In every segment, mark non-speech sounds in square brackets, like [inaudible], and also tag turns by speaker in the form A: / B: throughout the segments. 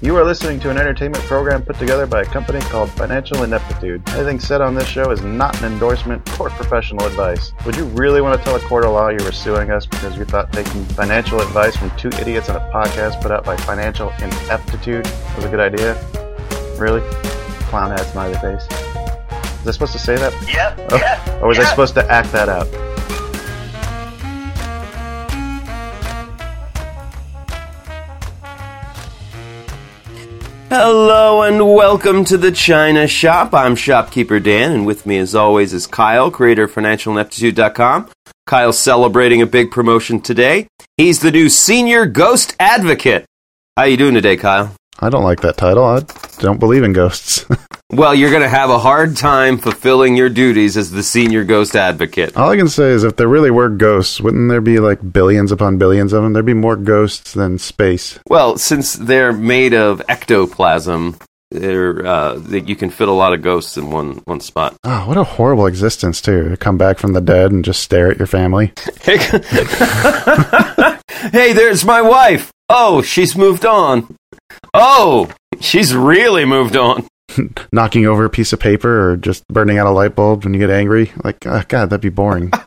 A: You are listening to an entertainment program put together by a company called Financial Ineptitude. Anything said on this show is not an endorsement or professional advice. Would you really want to tell a court of law you were suing us because you thought taking financial advice from two idiots on a podcast put out by Financial Ineptitude was a good idea? Really? Clown hat smiley face. Was I supposed to say that?
B: Yep.
A: Oh,
B: yep.
A: Or was I supposed to act that out?
C: Hello and welcome to the China Shop. I'm Shopkeeper Dan, and with me as always is Kyle, creator of FinancialIneptitude.com. Kyle's celebrating a big promotion today. He's the new Senior Ghost Advocate. How you doing today, Kyle?
A: I don't like that title. I don't believe in ghosts. [laughs]
C: Well, you're going to have a hard time fulfilling your duties as the Senior Ghost Advocate.
A: All I can say is if there really were ghosts, wouldn't there be like billions upon billions of them? There'd be more ghosts than space.
C: Well, since they're made of ectoplasm, they're, uh, they, you can fit a lot of ghosts in one, one spot.
A: Oh, what a horrible existence, too. To come back from the dead and just stare at your family. [laughs]
C: hey, there's my wife. Oh, she's moved on. Oh, she's really moved on. [laughs]
A: Knocking over a piece of paper or just burning out a light bulb when you get angry. Like, oh, God, that'd be boring. [laughs]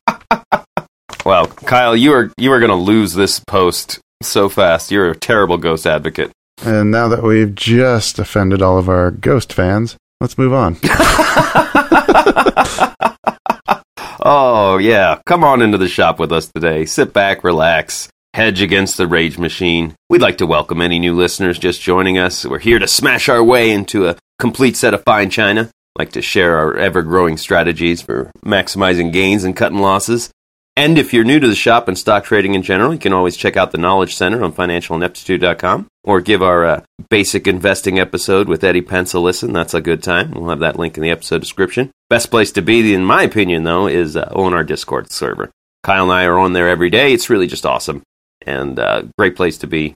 C: Well, Kyle, you are you are going to lose this post so fast. You're a terrible ghost advocate.
A: and now that we've just offended all of our ghost fans, let's move on. [laughs]
C: Oh, yeah. Come on into the shop with us today. Sit back, relax, hedge against the rage machine. We'd like to welcome any new listeners just joining us. We're here to smash our way into a complete set of fine china. Like to share our ever growing strategies for maximizing gains and cutting losses. And if you're new to the shop and stock trading in general, you can always check out the Knowledge Center on financialineptitude.com or give our uh, basic investing episode with Eddie Pence a listen. That's a good time. We'll have that link in the episode description. Best place to be, in my opinion, though, is uh, on our Discord server. Kyle and I are on there every day. It's really just awesome and uh, great place to be.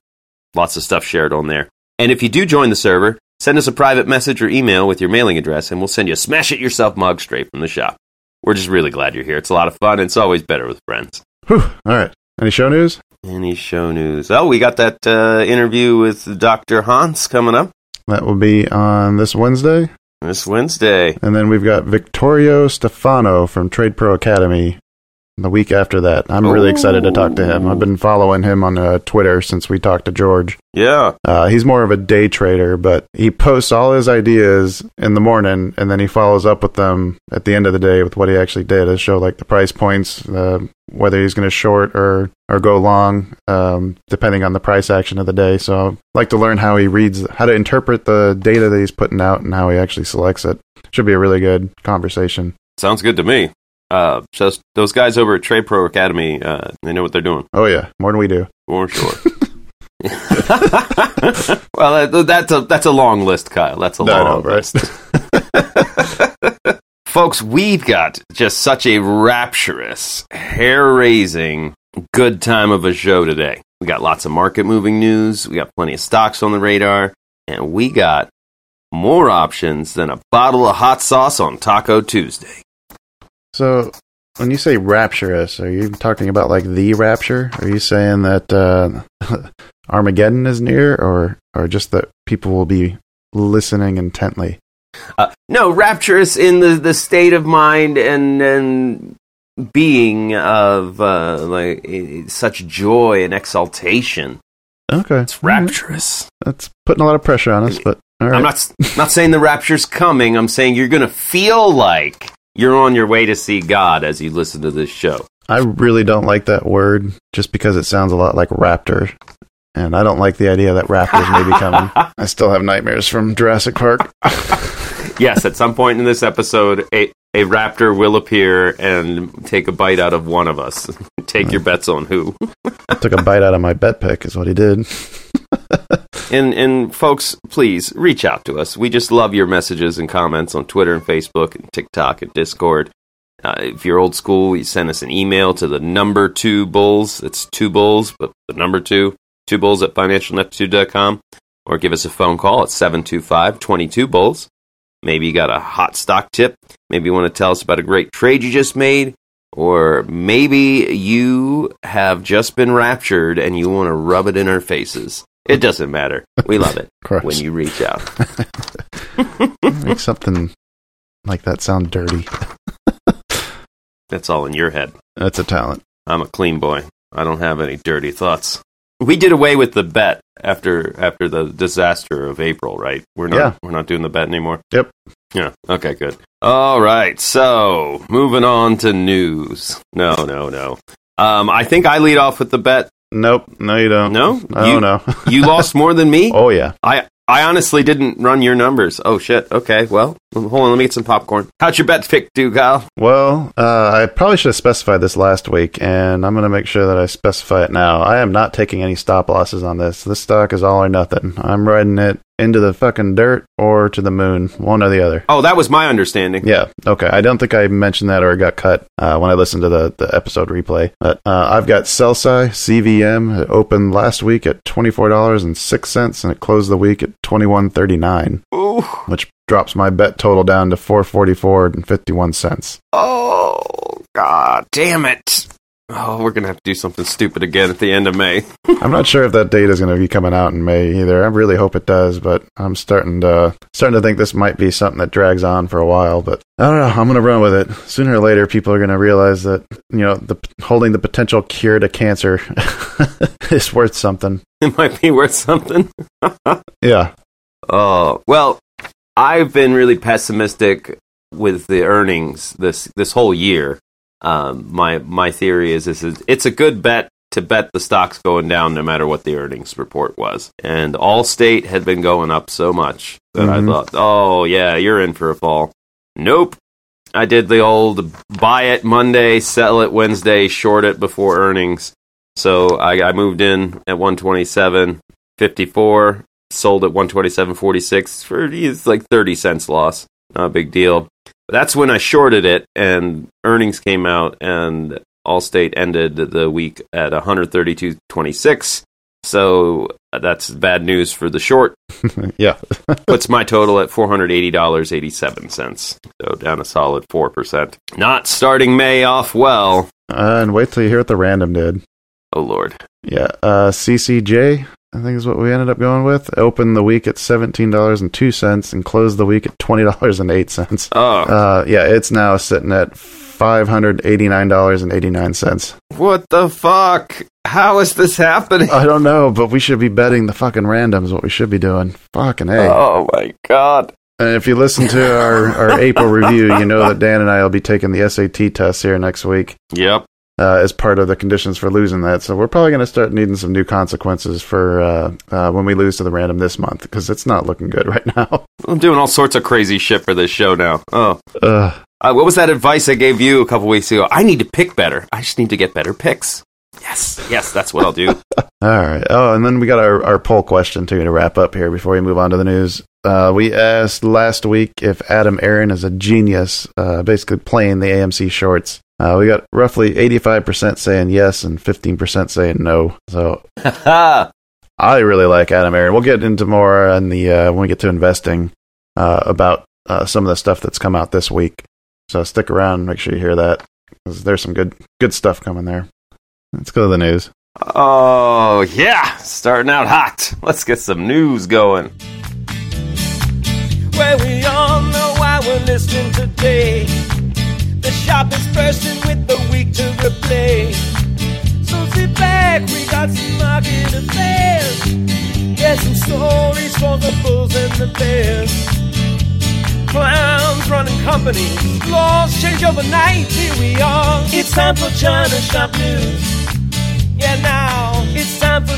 C: Lots of stuff shared on there. And if you do join the server, send us a private message or email with your mailing address, and we'll send you a smash it yourself mug straight from the shop. We're just really glad you're here. It's a lot of fun, and it's always better with friends.
A: Whew. All right. Any show news?
C: Any show news? Oh, we got that uh, interview with Dr. Hans coming up
A: That will be on this Wednesday.
C: this Wednesday.
A: And then we've got Victorio Stefano from Trade Pro Academy the week after that. I'm really excited to talk to him. I've been following him on uh, Twitter since we talked to George.
C: Yeah.
A: Uh, he's more of a day trader, but he posts all his ideas in the morning and then he follows up with them at the end of the day with what he actually did to show like the price points, uh, whether he's going to short or, or go long, um, depending on the price action of the day. So I'd like to learn how he reads, how to interpret the data that he's putting out and how he actually selects it. Should be a really good conversation.
C: Sounds good to me. Uh, just those guys over at Trade Pro Academy, uh, they know what they're doing
A: Oh yeah, more than we do.
C: for sure. [laughs] [laughs] well, that, that's a that's a long list, Kyle. That's a
A: No,
C: long
A: no,
C: list. [laughs] Folks, we've got just such a rapturous, hair raising, good time of a show today. We got lots of market moving news, we got plenty of stocks on the radar, and we got more options than a bottle of hot sauce on Taco Tuesday.
A: So, when you say rapturous, are you talking about like the rapture? Are you saying that uh, [laughs] Armageddon is near, or or just that people will be listening intently?
C: Uh, no, rapturous in the, the state of mind and and being of uh, like such joy and exaltation.
A: Okay,
C: It's rapturous.
A: That's putting a lot of pressure on us, but all right.
C: I'm not not saying the rapture's coming. I'm saying you're gonna feel like you're on your way to see God as you listen to this show.
A: I really don't like that word, just because it sounds a lot like raptor, and I don't like the idea that raptors may be coming. [laughs] I still have nightmares from Jurassic Park. [laughs] [laughs]
C: yes, at some point in this episode, a a raptor will appear and take a bite out of one of us. take your bets on who.
A: Took a bite out of my bet pick, is what he did.
C: And and folks, please reach out to us. We just love your messages and comments on Twitter and Facebook and TikTok and Discord. Uh, if you're old school, you send us an email to the number two bulls. It's two bulls, but the number two, two bulls at financialineptitude.com. Or give us a phone call at 725 22 bulls. Maybe you got a hot stock tip. Maybe you want to tell us about a great trade you just made. Or maybe you have just been raptured and you want to rub it in our faces. It doesn't matter. We love it [laughs] when you reach out. [laughs]
A: Make something like that sound dirty.
C: That's all in your head.
A: That's a talent.
C: I'm a clean boy. I don't have any dirty thoughts. We did away with the bet after after the disaster of April, right? We're not
A: Yeah.
C: we're not doing the bet anymore.
A: Yep.
C: Yeah. Okay, good. All right. So, moving on to news. No, no, no. Um I think I lead off with the bet.
A: Nope. No, you don't.
C: No?
A: Oh,
C: You-
A: no.
C: You lost more than me? [laughs]
A: oh, yeah.
C: I I honestly didn't run your numbers. Oh shit. Okay. Well, hold on, let me get some popcorn. How'd your bet pick do, Kyle?
A: Well, uh, I probably should have specified this last week, and I'm going to make sure that I specify it now. I am not taking any stop losses on this. This stock is all or nothing. I'm riding it into the fucking dirt or to the moon, one or the other.
C: Oh, that was my understanding.
A: Yeah, okay. I don't think I mentioned that or it got cut uh, when I listened to the, the episode replay. But uh, I've got CEL-SCI CVM. It opened last week at $24.06 and it closed the week at $21.39,
C: Ooh.
A: which drops my bet total down to $444.51. cents.
C: Oh, god damn it. Oh, we're gonna have to do something stupid again at the end of May. [laughs]
A: I'm not sure if that data is going to be coming out in May either. I really hope it does, but I'm starting to starting to think this might be something that drags on for a while. But I don't know. I'm going to run with it. Sooner or later, people are going to realize that you know the holding the potential cure to cancer [laughs] is worth something.
C: It might be worth something. [laughs]
A: Yeah.
C: Oh, well, I've been really pessimistic with the earnings this this whole year. Um, my my theory is this is it's a good bet to bet the stocks going down no matter what the earnings report was. And Allstate had been going up so much that
A: Mhm.
C: I thought, oh yeah, you're in for a fall. Nope. I did the old buy it Monday, sell it Wednesday, short it before earnings. So I, I moved in at 127, 54, sold at 127.46 for it's like 30 cents loss. Not a big deal. But that's when I shorted it and earnings came out and Allstate ended the week at 132.26. So uh, that's bad news for the short. [laughs]
A: yeah. [laughs]
C: Puts my total at $480.87. So down a solid 4%. Not starting May off well.
A: Uh, and wait till you hear what the random did.
C: Oh lord.
A: Yeah. Uh, CCJ, I think is what we ended up going with. Opened the week at $17.02 and closed the week at $20.08.
C: Oh,
A: Uh, yeah, it's now sitting at $589.89.
C: what the fuck? How is this happening?
A: I don't know, but we should be betting the fucking randoms what we should be doing. Fucking A.
C: Oh my god.
A: And if you listen to our, our April review, you know that Dan and I will be taking the SAT test here next week
C: Yep.
A: Uh, as part of the conditions for losing that. So we're probably going to start needing some new consequences for uh, uh, when we lose to the random this month because it's not looking good [laughs] right now.
C: I'm doing all sorts of crazy shit for this show now. Oh. Uh, what was that advice I gave you a couple weeks ago? I need to pick better. I just need to get better picks. Yes, yes, that's what I'll do. [laughs]
A: All right. Oh, and then we got our, our poll question too to wrap up here before we move on to the news. Uh, we asked last week if Adam Aron is a genius, uh, basically playing the AMC shorts. Uh, we got roughly 85% saying yes and 15% saying no. So [laughs] I really like Adam Aron. We'll get into more on the uh, when we get to investing uh, about uh, some of the stuff that's come out this week. So stick around. Make sure you hear that 'cause there's some good good stuff coming there. Let's go to the news.
C: oh, yeah. Starting out hot. Let's get some news going.
B: Well, we all know why we're listening today. Is bursting with the week to replay. So sit back, we got some market affairs. Yeah, some stories for the bulls and the bears. Clowns running companies, laws change overnight. Here we are. It's time for China Shop News. Yeah, now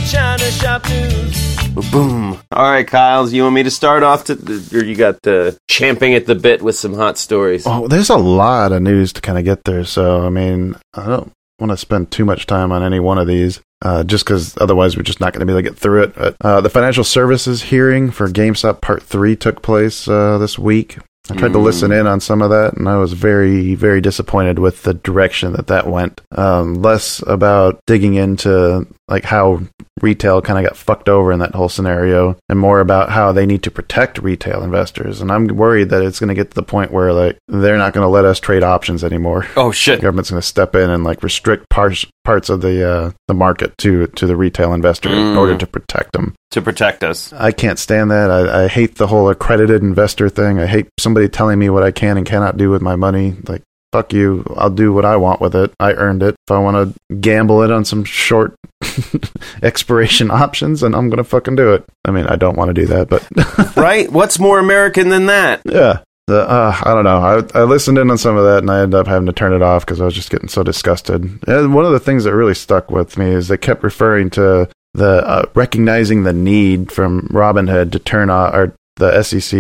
B: China Shop News.
C: Boom. All right, Kyles, you want me to start off to, or you got the champing at the bit with some hot stories?
A: Oh, there's a lot of news to kind of get there. So, I mean, I don't want to spend too much time on any one of these, uh, just because otherwise we're just not going to be able to get through it. But, uh, the financial services hearing for GameStop Part 3 took place uh, this week. I tried to listen in on some of that, and I was very, very disappointed with the direction that that went. Um, less about digging into like how retail kind of got fucked over in that whole scenario, and more about how they need to protect retail investors. And I'm worried that it's going to get to the point where like they're not going to let us trade options anymore.
C: Oh shit!
A: The government's going to step in and like restrict parts parts of the uh, the market to to the retail investor in
C: Mm.
A: order to protect them.
C: To protect us.
A: I can't stand that. I, I hate the whole accredited investor thing. I hate somebody telling me what I can and cannot do with my money. Like, fuck you. I'll do what I want with it. I earned it. If I want to gamble it on some short [laughs] expiration options, and I'm going to fucking do it. I mean, I don't want to do that, but [laughs]
C: right? What's more American than that?
A: yeah. The, uh, I don't know. I, I listened in on some of that and I ended up having to turn it off because I was just getting so disgusted. And one of the things that really stuck with me is they kept referring to the uh, recognizing the need from Robinhood to turn off or the SEC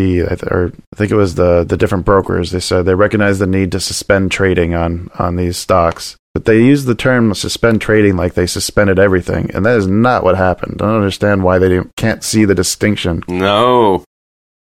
A: or I think it was the the different brokers. They said they recognize the need to suspend trading on on these stocks. But they used the term suspend trading like they suspended everything, and that is not what happened. I don't understand why they can't see the distinction.
C: No.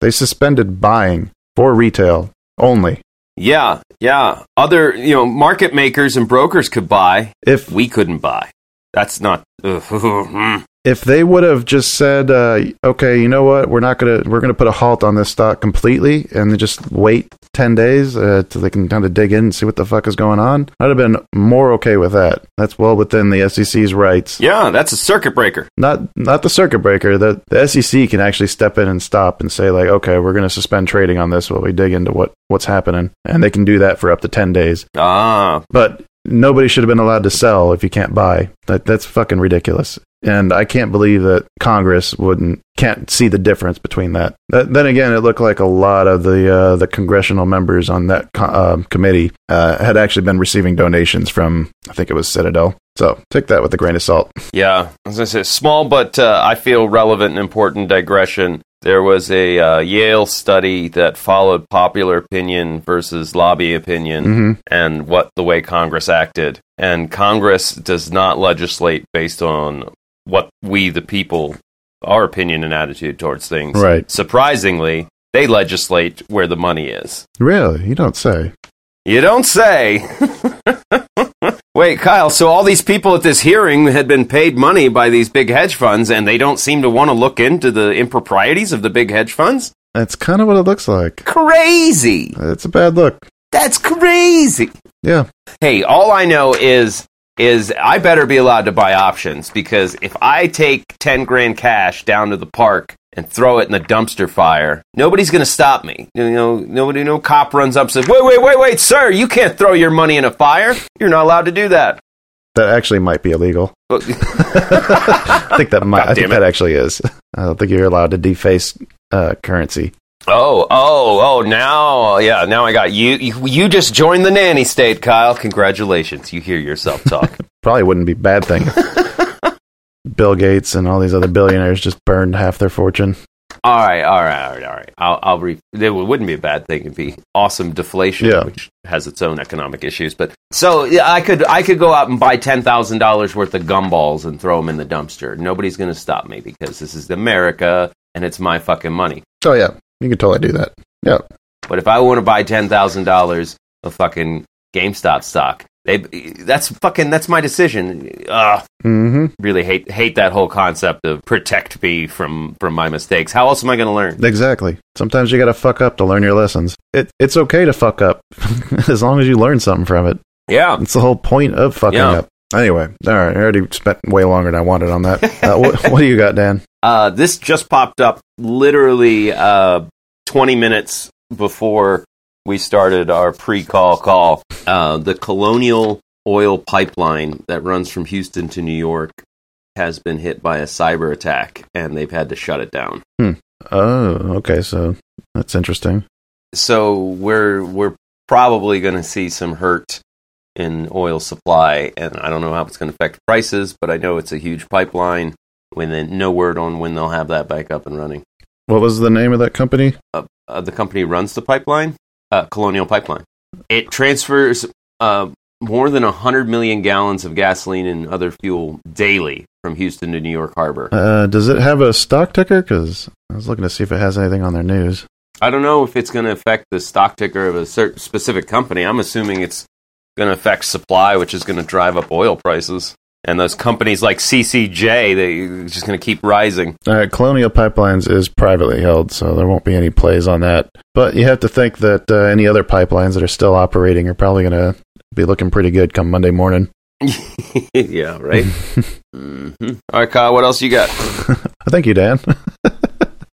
A: They suspended buying for retail only.
C: Yeah, yeah. Other, you know, market makers and brokers could buy.
A: If
C: We couldn't buy. That's not. ugh, [laughs] mm.
A: If they would have just said, uh, "Okay, you know what? We're not gonna we're gonna put a halt on this stock completely, and just wait ten days uh, till they can kind of dig in and see what the fuck is going on," I'd have been more okay with that. That's well within the SEC's rights.
C: yeah, that's a circuit breaker.
A: Not not the circuit breaker. The the SEC can actually step in and stop and say like, "Okay, we're gonna suspend trading on this while we dig into what what's happening," and they can do that for up to ten days.
C: Ah,
A: But nobody should have been allowed to sell if you can't buy. That that's fucking ridiculous. And I can't believe that Congress wouldn't can't see the difference between that. Th- then again, it looked like a lot of the uh, the congressional members on that co- uh, committee uh, had actually been receiving donations from I think it was Citadel. So take that with a grain of salt.
C: yeah. As I said, small but uh, I feel relevant and important digression. There was a uh, Yale study that followed popular opinion versus lobby opinion
A: hmm
C: and what the way Congress acted. And Congress does not legislate based on what we, the people, our opinion and attitude towards things.
A: Right.
C: Surprisingly, they legislate where the money is.
A: Really, you don't say.
C: You don't say. [laughs] Wait, Kyle, so all these people at this hearing had been paid money by these big hedge funds and they don't seem to want to look into the improprieties of the big hedge funds?
A: That's kind of what it looks like.
C: Crazy.
A: It's a bad look.
C: That's crazy.
A: Yeah.
C: Hey, all I know is is I better be allowed to buy options because if I take 10 grand cash down to the park and throw it in the dumpster fire, nobody's going to stop me. You know, nobody no cop runs up and says, "Wait, wait, wait, wait, sir, you can't throw your money in a fire. You're not allowed to do that."
A: That actually might be illegal. [laughs] I think that might. I think
C: it.
A: that actually is. I don't think you're allowed to deface uh, currency.
C: Oh, oh, oh! Now, yeah, now I got you. You, you just joined the nanny state, Kyle. Congratulations! You hear yourself talk. [laughs]
A: Probably wouldn't be a bad thing. [laughs] Bill Gates and all these other billionaires just burned half their fortune.
C: all right, all right, all right, all right. I'll, I'll re- it wouldn't be a bad thing. It'd be awesome deflation,
A: Yeah.
C: which has its own economic issues. But so yeah, I could, I could go out and buy ten thousand dollars worth of gumballs and throw them in the dumpster. Nobody's going to stop me because this is America and it's my fucking money.
A: Oh yeah, you can totally do that. Yeah,
C: But if I want to buy ten thousand dollars of fucking GameStop stock, they that's fucking that's my decision. Ugh,
A: hmm
C: really hate hate that whole concept of protect me from from my mistakes. How else am I going to learn?
A: exactly. Sometimes you got to fuck up to learn your lessons. It, it's okay to fuck up [laughs] as long as you learn something from it.
C: Yeah.
A: It's the whole point of fucking
C: Yeah.
A: up. Anyway, all right. I already spent way longer than I wanted on that. [laughs] Uh, what, what do you got, Dan?
C: Uh, this just popped up literally uh, 20 minutes before we started our pre-call call. Uh, the Colonial Oil pipeline that runs from Houston to New York has been hit by a cyber attack, and they've had to shut it down.
A: Oh, okay. So that's interesting.
C: So we're we're probably going to see some hurt in oil supply, and I don't know how it's going to affect prices, but I know it's a huge pipeline. When then no word on when they'll have that back up and running.
A: What was the name of that company?
C: uh, the company runs the pipeline, uh, Colonial Pipeline. It transfers uh, more than 100 million gallons of gasoline and other fuel daily from Houston to New York Harbor.
A: Uh, does it have a stock ticker? Because I was looking to see if it has anything on their news.
C: I don't know if it's going to affect the stock ticker of a certain specific company. I'm assuming it's going to affect supply, which is going to drive up oil prices. And those companies like CCJ, they're just going to keep rising.
A: All right, Colonial Pipelines is privately held, so there won't be any plays on that. But you have to think that uh, any other pipelines that are still operating are probably going to be looking pretty good come Monday morning. [laughs]
C: yeah, right. [laughs] mm-hmm. All right, Kyle, what else you got? [laughs]
A: Thank you, Dan.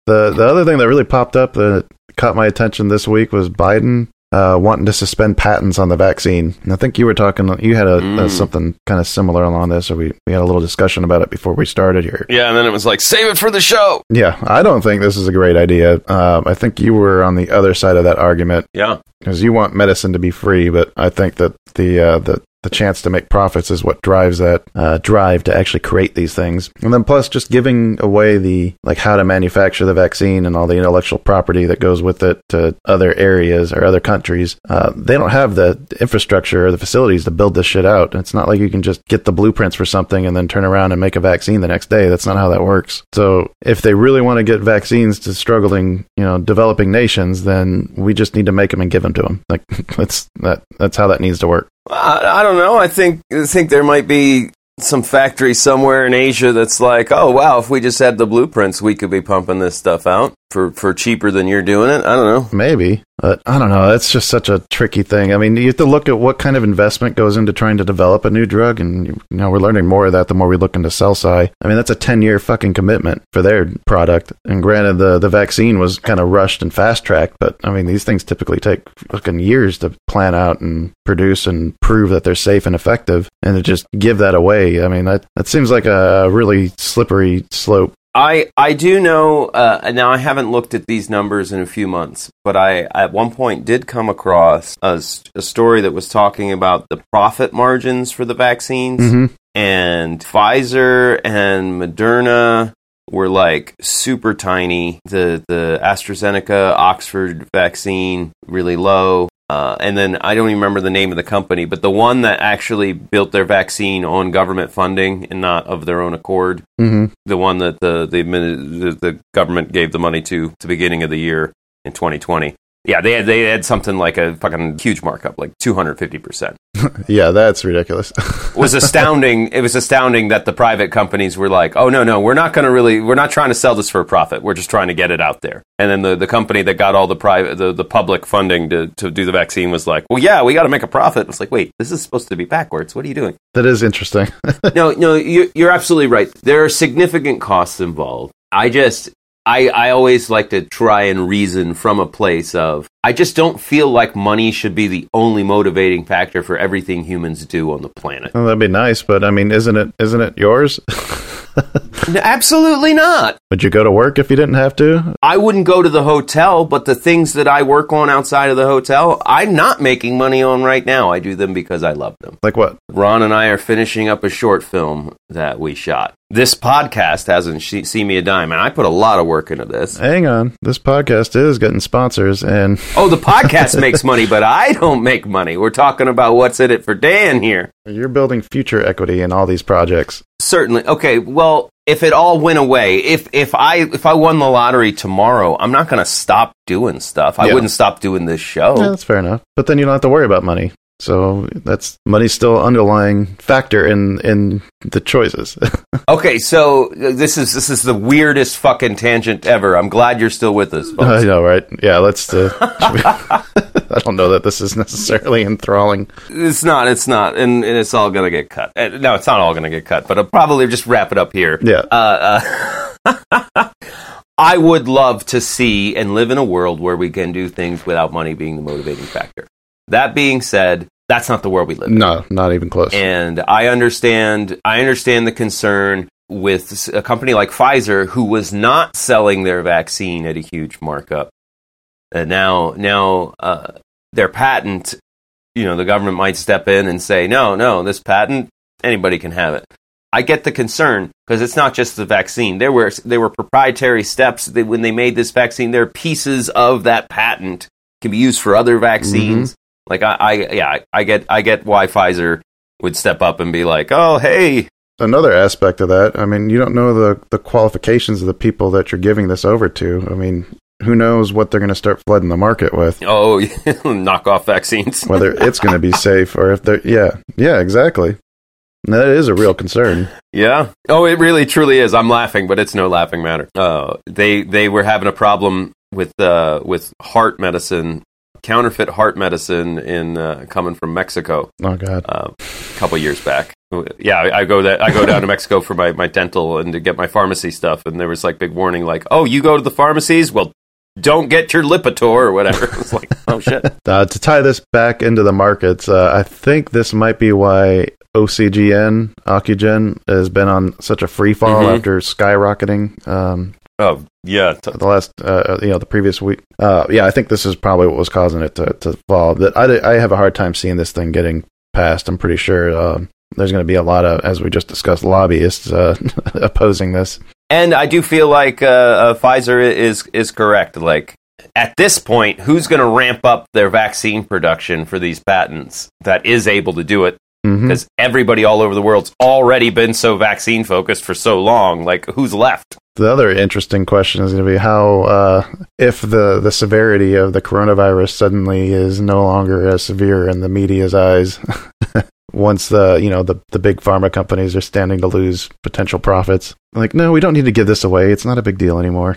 A: the the other thing that really popped up that caught my attention this week was Biden uh, wanting to suspend patents on the vaccine. And I think you were talking, you had a,
C: Mm.
A: a something kind of similar along this, or we, we had a little discussion about it before we started here.
C: Yeah, and then it was like, save it for the show.
A: Yeah, I don't think this is a great idea. Um, I think you were on the other side of that argument
C: Yeah.
A: because you want medicine to be free, but I think that the uh, the the chance to make profits is what drives that uh, drive to actually create these things. And then plus just giving away the like how to manufacture the vaccine and all the intellectual property that goes with it to other areas or other countries. Uh, they don't have the infrastructure or the facilities to build this shit out. It's not like you can just get the blueprints for something and then turn around and make a vaccine the next day. That's not how that works. So if they really want to get vaccines to struggling, you know, developing nations, then we just need to make them and give them to them. Like [laughs] that's that that's how that needs to work.
C: I, I don't know. I think I think there might be some factory somewhere in Asia that's like, oh wow, if we just had the blueprints, we could be pumping this stuff out for for cheaper than you're doing it. I don't know.
A: Maybe, but I don't know. That's just such a tricky thing. I mean, you have to look at what kind of investment goes into trying to develop a new drug, and you know we're learning more of that the more we look into CEL-SCI. I mean, that's a ten year fucking commitment for their product. And granted, the the vaccine was kind of rushed and fast tracked, but I mean, these things typically take fucking years to plan out and produce and prove that they're safe and effective, and to just give that away. I mean, that that seems like a really slippery slope.
C: I I do know. Uh, now I haven't looked at these numbers in a few months, but I at one point did come across a story that was talking about the profit margins for the vaccines,
A: Mhm.
C: and Pfizer and Moderna were like super tiny. The the AstraZeneca Oxford vaccine really low. Uh, and then I don't even remember the name of the company, but the one that actually built their vaccine on government funding and not of their own accord
A: hmm
C: the one that the the, the the government gave the money to at the beginning of the year in 2020. Yeah, they had they had something like a fucking huge markup, like 250 percent. [laughs]
A: Yeah, that's ridiculous.
C: Was astounding. it was astounding that the private companies were like, "Oh no, no, we're not going to really, we're not trying to sell this for a profit. We're just trying to get it out there." And then the, the company that got all the private the, the public funding to, to do the vaccine was like, "Well, yeah, we got to make a profit." It's like, wait, this is supposed to be backwards. What are you doing?
A: that is interesting. [laughs]
C: no, no, you, you're absolutely right. There are significant costs involved. I just, I, I always like to try and reason from a place of, I just don't feel like money should be the only motivating factor for everything humans do on the planet.
A: Well, that'd be nice, but I mean, isn't it isn't it yours? [laughs]
C: No, absolutely not.
A: Would you go to work if you didn't have to?
C: I wouldn't go to the hotel, but the things that I work on outside of the hotel, I'm not making money on right now. I do them because I love them.
A: Like what?
C: Ron and I are finishing up a short film that we shot. This podcast hasn't she- seen me a dime, and I put a lot of work into this.
A: Hang on, this podcast is getting sponsors, and
C: Oh, the podcast [laughs] makes money, but I don't make money. We're talking about what's in it for Dan here.
A: you're building future equity in all these projects.
C: Certainly. Okay, well, if it all went away, if if I if I won the lottery tomorrow, I'm not going to stop doing stuff. I
A: Yeah.
C: wouldn't stop doing this show.
A: Yeah, that's fair enough. But then you don't have to worry about money. So that's money's still underlying factor in in the choices. [laughs]
C: Okay, so this is this is the weirdest fucking tangent ever. I'm glad you're still with us.
A: I know, right? Yeah, let's. Uh, [laughs] I don't know that this is necessarily enthralling.
C: It's not. It's not, and, and it's all gonna get cut. No, it's not all gonna get cut, but I'll probably just wrap it up here.
A: Yeah.
C: Uh, uh, [laughs] I would love to see and live in a world where we can do things without money being the motivating factor. That being said, that's not the world we live in.
A: No, not even close.
C: And I understand. I understand the concern with a company like Pfizer, who was not selling their vaccine at a huge markup. And now, now uh, their patent, you know, the government might step in and say, no, no, this patent, anybody can have it. I get the concern because it's not just the vaccine. There were there were proprietary steps that when they made this vaccine, there are pieces of that patent can be used for other vaccines. Like I, I yeah, I, get I get why Pfizer would step up and be like, oh hey,
A: Another aspect of that, I mean, you don't know the the qualifications of the people that you're giving this over to. I mean, who knows what they're going to start flooding the market with?
C: Oh, [laughs] knockoff vaccines. [laughs]
A: Whether it's going to be safe or if they're yeah yeah exactly. And that is a real concern.
C: Yeah. Oh, it really truly is. I'm laughing, but it's no laughing matter. Uh, they they were having a problem with uh, with heart medicine, counterfeit heart medicine in uh, coming from Mexico
A: Oh God.
C: uh, a couple years back. Yeah, I, I go that I go down to Mexico for my, my dental and to get my pharmacy stuff, and there was like big warning, like, "Oh, you go to the pharmacies? Well, don't get your Lipitor or whatever." [laughs] It's like, oh shit.
A: Uh, to tie this back into the markets, uh, I think this might be why OCGN, Ocugen, has been on such a free fall
C: Mhm.
A: after skyrocketing um,
C: Oh yeah, t-
A: the last, uh, you know, the previous week. Uh, yeah, I think this is probably what was causing it to, to fall. That I, I have a hard time seeing this thing getting passed. I'm pretty sure um, there's going to be a lot of, as we just discussed, lobbyists uh, [laughs] opposing this.
C: And I do feel like uh, uh, Pfizer is is correct. Like at this point, who's going to ramp up their vaccine production for these patents that is able to do it? Because everybody all over the world's already been so vaccine focused for so long. Like who's left?
A: The other interesting question is going to be how, uh, if the, the severity of the coronavirus suddenly is no longer as severe in the media's eyes, [laughs] once the you know the the big pharma companies are standing to lose potential profits. Like, no, we don't need to give this away. It's not a big deal anymore.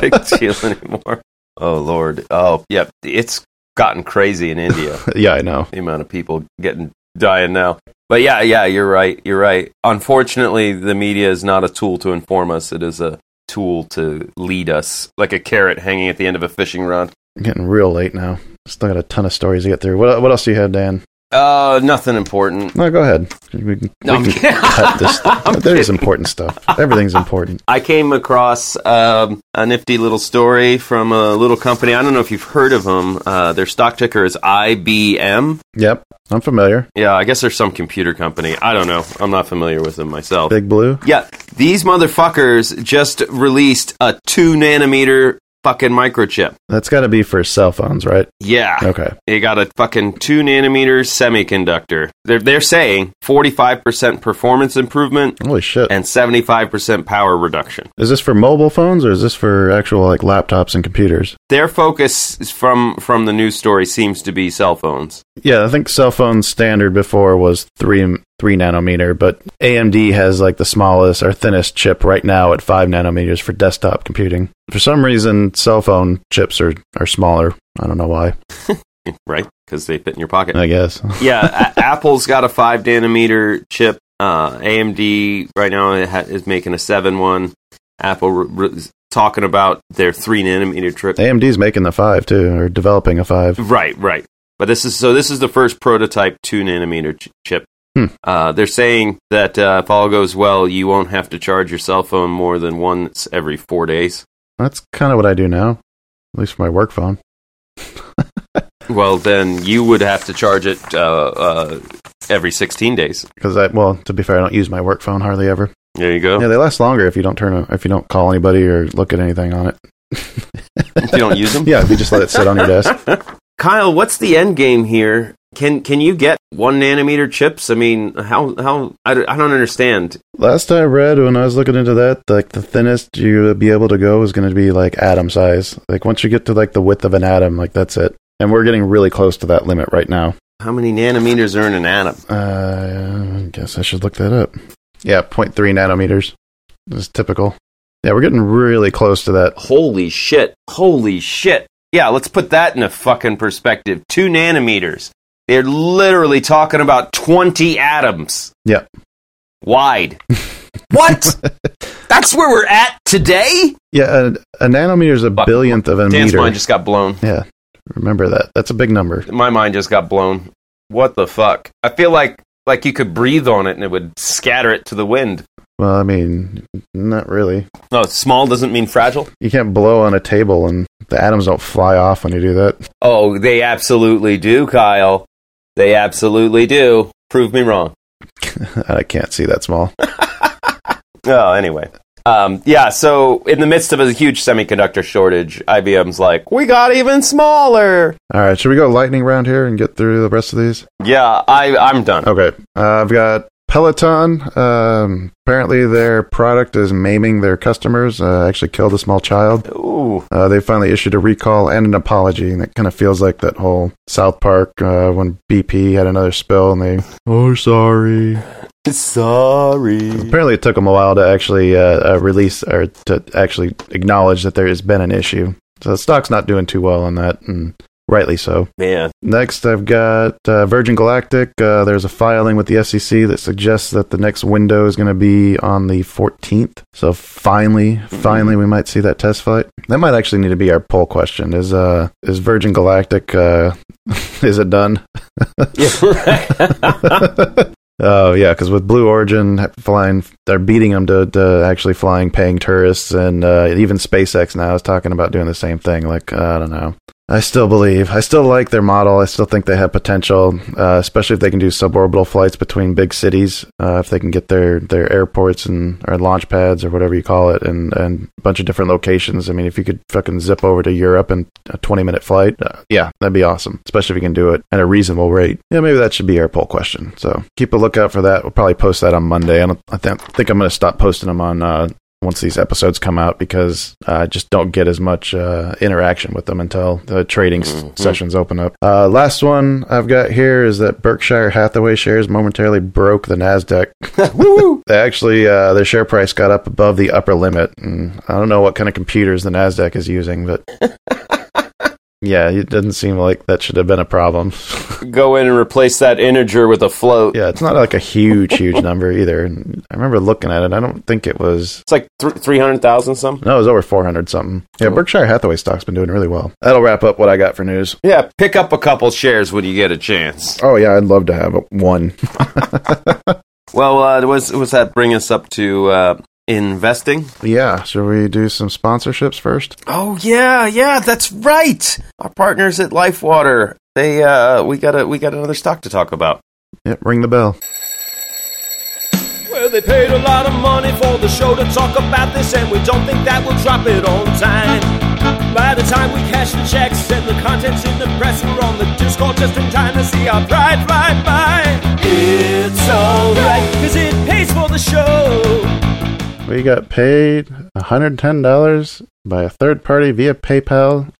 C: Big deal [laughs] anymore. Oh Lord. Oh yep. It's gotten crazy in India. [laughs]
A: yeah, I know.
C: the amount of people getting dying now. But yeah, yeah, you're right. You're right. Unfortunately, the media is not a tool to inform us. It is a tool to lead us, like a carrot hanging at the end of a fishing rod.
A: Getting real late now. Still got a ton of stories to get through. What what else do you have, Dan?
C: Uh, nothing important.
A: No, go ahead. We can,
C: No,
A: we can cut this. [laughs] There's important stuff. Everything's important.
C: I came across um, a nifty little story from a little company. I don't know if you've heard of them. Uh, their stock ticker is IBM.
A: Yep, I'm familiar.
C: Yeah, I guess there's some computer company. I don't know. I'm not familiar with them myself.
A: Big Blue.
C: Yeah, these motherfuckers just released a two nanometer fucking microchip.
A: That's got to be for cell phones, right?
C: Yeah.
A: Okay.
C: They got a fucking two nanometer semiconductor. They're, they're saying 45% performance improvement
A: Holy shit.
C: and 75% power reduction.
A: Is this for mobile phones or is this for actual like laptops and computers?
C: Their focus from, from the news story seems to be cell phones.
A: Yeah, I think cell phone standard before was three three nanometer, but AMD has like the smallest or thinnest chip right now at five nanometers for desktop computing. For some reason, cell phone chips are are smaller. I don't know why. [laughs]
C: Right? Because they fit in your pocket.
A: I guess. [laughs]
C: yeah, a- Apple's got a five nanometer chip. Uh, AMD right now it ha- is making a seven one. Apple re- re- talking about their three nanometer chip.
A: AMD's making the five too, or developing a five.
C: Right, right. But this is so. This is the first prototype two nanometer ch- chip.
A: Hmm.
C: Uh, they're saying that uh, if all goes well, you won't have to charge your cell phone more than once every four days.
A: That's kind of what I do now, at least for my work phone. [laughs]
C: Well, then you would have to charge it uh, uh, every sixteen days.
A: Because I, well, to be fair, I don't use my work phone hardly ever.
C: There you go.
A: Yeah, they last longer if you don't turn, a, if you don't call anybody or look at anything on it.
C: If you don't use them. [laughs]
A: Yeah, if you just let it sit on your desk. [laughs]
C: Kyle, what's the end game here? Can can you get one nanometer chips? I mean, how how I, don't- I don't understand.
A: Last I read when I was looking into that, like the thinnest you would be able to go is going to be like atom size. Like once you get to like the width of an atom, like that's it. And we're getting really close to that limit right now.
C: How many nanometers are in an atom?
A: Uh, I guess I should look that up. Yeah, 0.3 nanometers is typical. Yeah, we're getting really close to that.
C: Holy shit! Holy shit! Yeah, let's put that in a fucking perspective. Two nanometers. They're literally talking about twenty atoms
A: Yeah.
C: wide. [laughs] what? That's where we're at today.
A: Yeah, a, a nanometer is a
C: Fuck.
A: billionth of a
C: Dan's
A: meter.
C: mind just got blown.
A: yeah, remember that. That's a big number.
C: My mind just got blown. What the fuck? I feel like like you could breathe on it and it would scatter it to the wind.
A: Well, I mean, not really.
C: No, small doesn't mean fragile.
A: You can't blow on a table and the atoms don't fly off when you do that.
C: Oh, they absolutely do, Kyle. They absolutely do. Prove me wrong. [laughs]
A: I can't see that small. [laughs]
C: Oh, anyway. Um, yeah, so in the midst of a huge semiconductor shortage, IBM's like, we got even smaller.
A: All right, should we go lightning round here and get through the rest of these?
C: Yeah, I, I'm done.
A: Okay, uh, I've got Peloton. Um, apparently, their product is maiming their customers. Uh, actually, killed a small child.
D: Ooh.
A: Uh, they finally issued a recall and an apology, and it kind of feels like that whole South Park uh, when BP had another spill, and they oh sorry.
D: Sorry.
A: Apparently, it took them a while to actually uh, uh, release or to actually acknowledge that there has been an issue. So the stock's not doing too well on that, and rightly so.
D: Yeah.
A: Next, I've got uh, Virgin Galactic. Uh, there's a filing with the SEC that suggests that the next window is going to be on the 14th. So finally, finally, we might see that test flight. That might actually need to be our poll question: Is uh is Virgin Galactic uh [laughs] is it done? [laughs] Oh yeah, because with Blue Origin flying, they're beating them to, to actually flying paying tourists, and uh, even SpaceX now is talking about doing the same thing. Like I don't know. I still believe. I still like their model. I still think they have potential, uh, especially if they can do suborbital flights between big cities. Uh, if they can get their, their airports and or launch pads or whatever you call it, and, and a bunch of different locations. I mean, if you could fucking zip over to Europe in a twenty minute flight, uh, yeah, that'd be awesome. Especially if you can do it at a reasonable rate. Yeah, maybe that should be our poll question. So keep a lookout for that. We'll probably post that on Monday. I, don't, I th- think I'm going to stop posting them on uh, once these episodes come out because I just don't get as much uh, interaction with them until the trading s- sessions open up. Uh, last one I've got here is that Berkshire Hathaway shares momentarily broke the Nasdaq. [laughs] Woo! They actually uh, their share price got up above the upper limit, and I don't know what kind of computers the Nasdaq is using, but. [laughs] Yeah, it doesn't seem like that should have been a problem. [laughs]
D: Go in and replace that integer with a float.
A: yeah, it's not like a huge, huge number either. And I remember looking at it. I don't think it was
D: It's like th- 300,000 something.
A: No, it was over 400 something. Yeah, Berkshire Hathaway stock's been doing really well. That'll wrap up what I got for news.
D: Yeah, pick up a couple shares when you get a chance.
A: Oh, yeah, I'd love to have one. [laughs]
D: Well, uh, was was that bring us up to uh, investing?
A: yeah, should we do some sponsorships first?
D: Oh yeah, yeah, that's right. Our partners at Lifewater. They uh, we got a we got another stock to talk about.
A: Yep, ring the bell.
E: Well, they paid a lot of money for the show to talk about this, and we don't think that we'll drop it on time. By the time we cash the checks and the contents in the press, we're on the Discord just in time to see our pride fly by. It's alright, cause it pays for the show.
A: We got paid $110 by a third party via PayPal